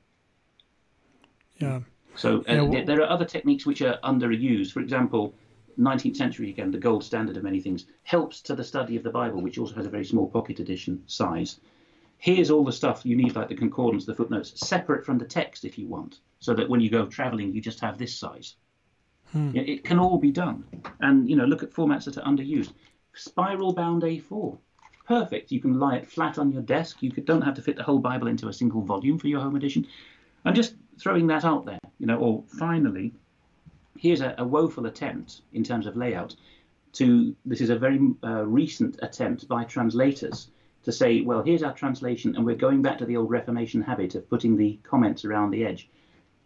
Yeah. So uh, Yeah, well- there, are other techniques which are underused. For example, 19th century again, the gold standard of many things, helps to the study of the Bible, which also has a very small pocket edition size. Here's all the stuff you need, like the concordance, the footnotes, separate from the text if you want, so that when you go traveling, you just have this size. Yeah, It can all be done. And, you know, look at formats that are underused. Spiral bound A4. Perfect. You can lie it flat on your desk. You don't have to fit the whole Bible into a single volume for your home edition. I'm just throwing that out there, you know, or finally, here's a, a woeful attempt in terms of layout to, this is a very uh, recent attempt by translators to say, well, here's our translation, and we're going back to the old Reformation habit of putting the comments around the edge.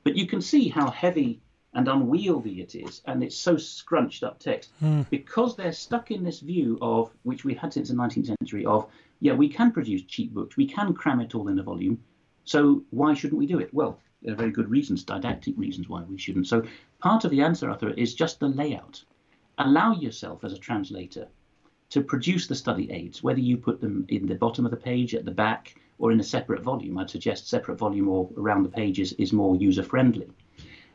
But you can see how heavy and unwieldy it is, and it's so scrunched up text hmm. because they're stuck in this view of, which we had since the 19th century, of, yeah, we can produce cheap books, we can cram it all in a volume, so why shouldn't we do it? Well, there are very good reasons, didactic reasons why we shouldn't. So part of the answer, Arthur, is just the layout. Allow yourself as a translator to produce the study aids, whether you put them in the bottom of the page, at the back, or in a separate volume. I'd suggest separate volume or around the pages is more user friendly.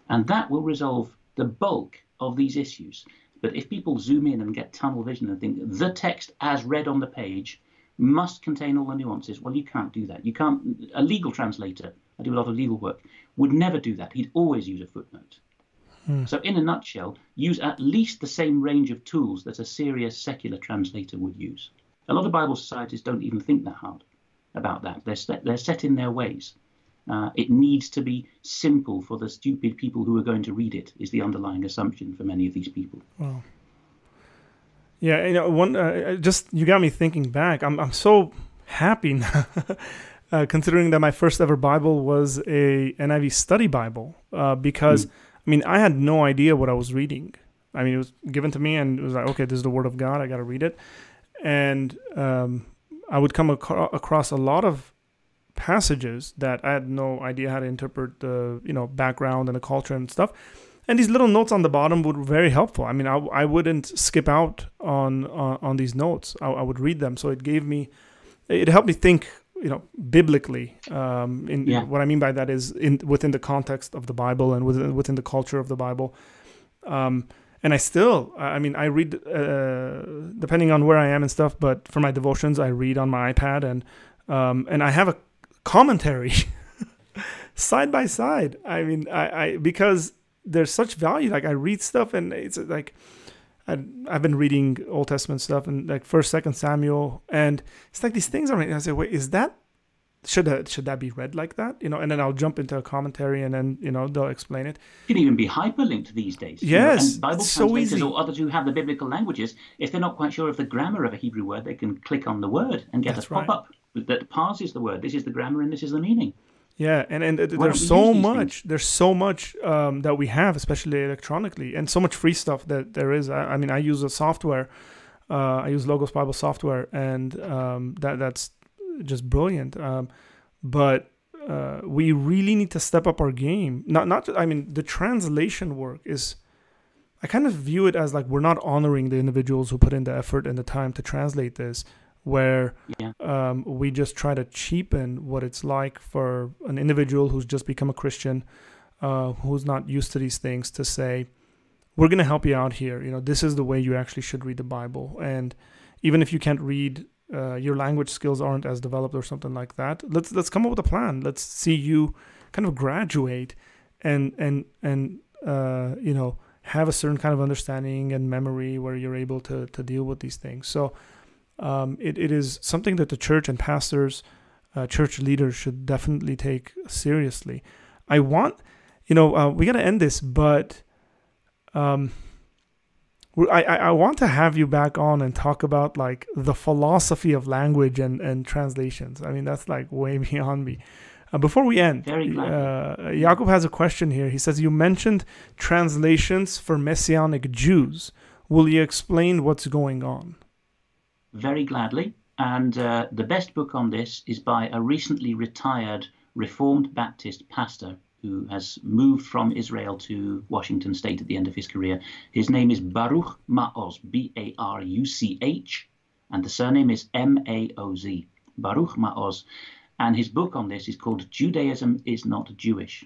And that will resolve the bulk of these issues. But if people zoom in and get tunnel vision and think the text as read on the page must contain all the nuances, well, you can't do that. You can't. A legal translator, I do a lot of legal work, would never do that. He'd always use a footnote. Hmm. So, in a nutshell, use at least the same range of tools that a serious secular translator would use. A lot of Bible societies don't even think that hard about that. They're set, they're set in their ways. Uh, it needs to be simple for the stupid people who are going to read it, is the underlying assumption for many of these people. Wow. Yeah, you know, one uh, just you got me thinking back. I'm I'm so happy now, uh, considering that my first ever Bible was a NIV study Bible. Uh, because I mean, I had no idea what I was reading. I mean, it was given to me, and it was like, okay, this is the Word of God. I got to read it, and um, I would come ac- across a lot of passages that I had no idea how to interpret the you know background and the culture and stuff. And these little notes on the bottom were very helpful. I mean, I, I wouldn't skip out on on, on these notes. I, I would read them. So it gave me, it helped me think, you know, biblically. Um, in Yeah. what I mean by that is in within the context of the Bible and within within the culture of the Bible. Um, and I still, I I mean, I read uh, depending on where I am and stuff. But for my devotions, I read on my iPad, and um, and I have a commentary side by side. I mean, I, I because there's such value. Like I read stuff, and it's like I, I've been reading Old Testament stuff, and like First, Second Samuel, and it's like these things are. I say, wait, is that should that should that be read like that? You know, and then I'll jump into a commentary, and then you know they'll explain it. It can even be hyperlinked these days. you know, Yes, and Bible it's so easy. or others who have the biblical languages, if they're not quite sure of the grammar of a Hebrew word, they can click on the word and get That's a pop up that parses the word. This is the grammar and this is the meaning. Yeah, and and th- Why don't there's so much. There's so much um, that we have, especially electronically, and so much free stuff that there is. I, I mean, I use a software. Uh, I use Logos Bible software, and um, that that's just brilliant. Um, but uh, we really need to step up our game. Not not. I mean, the translation work is. I kind of view it as like we're not honoring the individuals who put in the effort and the time to translate this, where Yeah. um, we just try to cheapen what it's like for an individual who's just become a Christian, uh, who's not used to these things, to say, "We're going to help you out here. You know, this is the way you actually should read the Bible." And even if you can't read, uh, your language skills aren't as developed or something like that. Let's let's come up with a plan. Let's see you kind of graduate, and and and uh, you know have a certain kind of understanding and memory where you're able to to deal with these things. So um, it, it is something that the church and pastors, uh, church leaders should definitely take seriously. I want, you know, uh, we got to end this, but um, I, I, I want to have you back on and talk about like the philosophy of language and, and translations. I mean, that's like way beyond me. Uh, before we end, uh, Jacob has a question here. He says, You mentioned translations for Messianic Jews. Will you explain what's going on? very gladly. And uh, the best book on this is by a recently retired Reformed Baptist pastor who has moved from Israel to Washington State at the end of his career. His name is Baruch Maoz, B A R U C H, and the surname is M A O Z, Baruch Maoz. And his book on this is called Judaism is Not Jewish.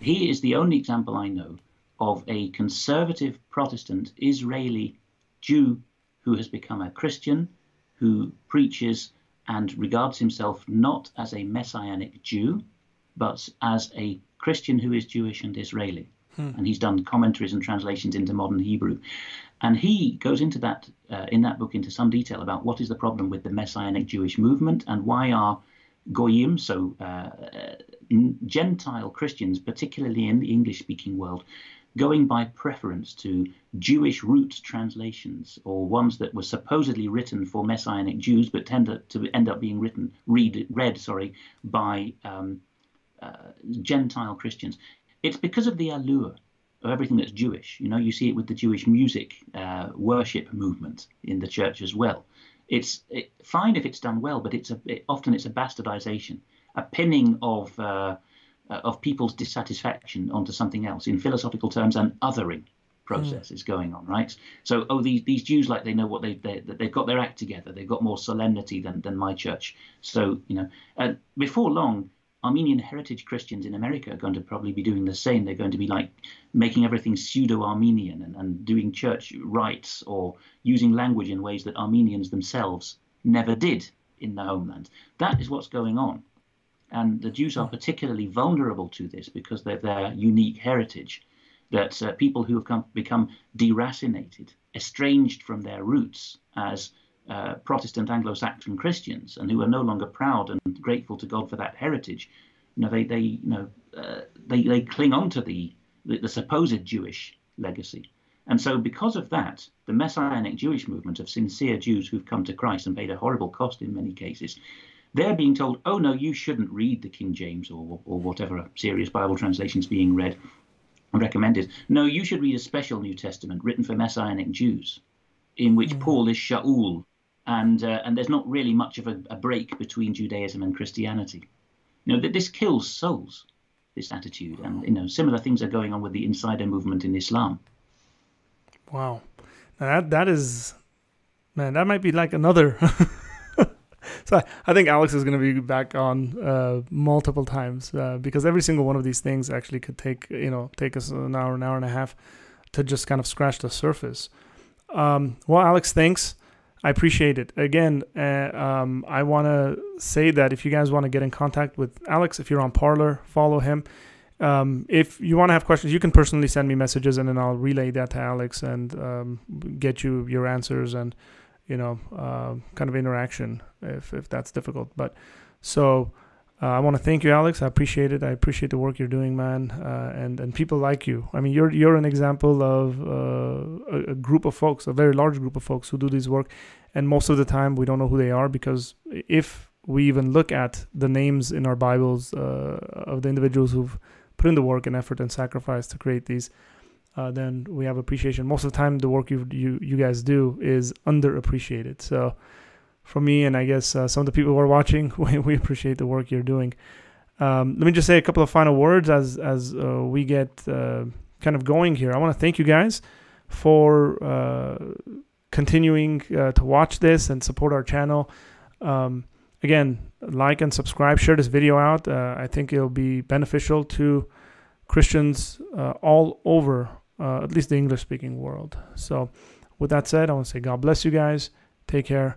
He is the only example I know of a conservative Protestant Israeli Jew who has become a Christian, who preaches and regards himself not as a messianic Jew, but as a Christian who is Jewish and Israeli. And he's done commentaries and translations into modern Hebrew. And he goes into that uh, in that book into some detail about what is the problem with the messianic Jewish movement and why are goyim, so uh, Gentile Christians, particularly in the English-speaking world, going by preference to Jewish root translations or ones that were supposedly written for Messianic Jews but tend to end up being written read read sorry by um, uh, Gentile Christians. It's because of the allure of everything that's Jewish. You know, you see it with the Jewish music uh, worship movement in the church as well. It's it, fine if it's done well, but it's a it, often it's a bastardization, a pinning of uh, uh, of people's dissatisfaction onto something else in philosophical terms and othering process mm. is going on right so oh these these jews like they know what they, they they've got their act together they've got more solemnity than than my church so you know uh, before long armenian heritage christians in america are going to probably be doing the same. They're going to be like making everything pseudo-armenian and, and doing church rites or using language in ways that armenians themselves never did in the homeland. That is what's going on. And the Jews are particularly vulnerable to this because of their unique heritage. That uh, people who have come, become deracinated, estranged from their roots as uh, Protestant Anglo-Saxon Christians, and who are no longer proud and grateful to God for that heritage, you know, they they you know uh, they they cling on to the, the the supposed Jewish legacy. And so, because of that, the Messianic Jewish movement of sincere Jews who've come to Christ and paid a horrible cost in many cases, they're being told, oh no, you shouldn't read the King James or, or whatever serious Bible translation is being read and recommended. No, you should read a special New Testament written for Messianic Jews, in which mm. Paul is Shaul, and uh, and there's not really much of a, a, break between Judaism and Christianity. You know, this kills souls, this attitude, and you know, similar things are going on with the insider movement in Islam. Wow, now that that is, man, that might be like another. so I think Alex is going to be back on uh, multiple times uh, because every single one of these things actually could take you know take us an hour, an hour and a half to just kind of scratch the surface. Um, well, Alex, thanks. I appreciate it. Again, uh, um, I want to say that if you guys want to get in contact with Alex, if you're on Parler, follow him. Um, if you want to have questions, you can personally send me messages, and then I'll relay that to Alex and um, get you your answers and you know, uh, kind of interaction if, if that's difficult. But so uh, I want to thank you, Alex. I appreciate it. I appreciate the work you're doing, man, uh, and and people like you. I mean, you're you're an example of uh, a, a, group of folks, a very large group of folks who do this work, and most of the time we don't know who they are because if we even look at the names in our Bibles uh, of the individuals who've put in the work and effort and sacrifice to create these uh, then we have appreciation. Most of the time, the work you you you guys do is underappreciated. So, for me and I guess uh, some of the people who are watching, we, we appreciate the work you're doing. Um, let me just say a couple of final words as as uh, we get uh, kind of going here. I want to thank you guys for uh, continuing uh, to watch this and support our channel. Um, again, like and subscribe, share this video out. Uh, I think it'll be beneficial to Christians all over, at least the English speaking world. So, with that said, I want to say God bless you guys. Take care,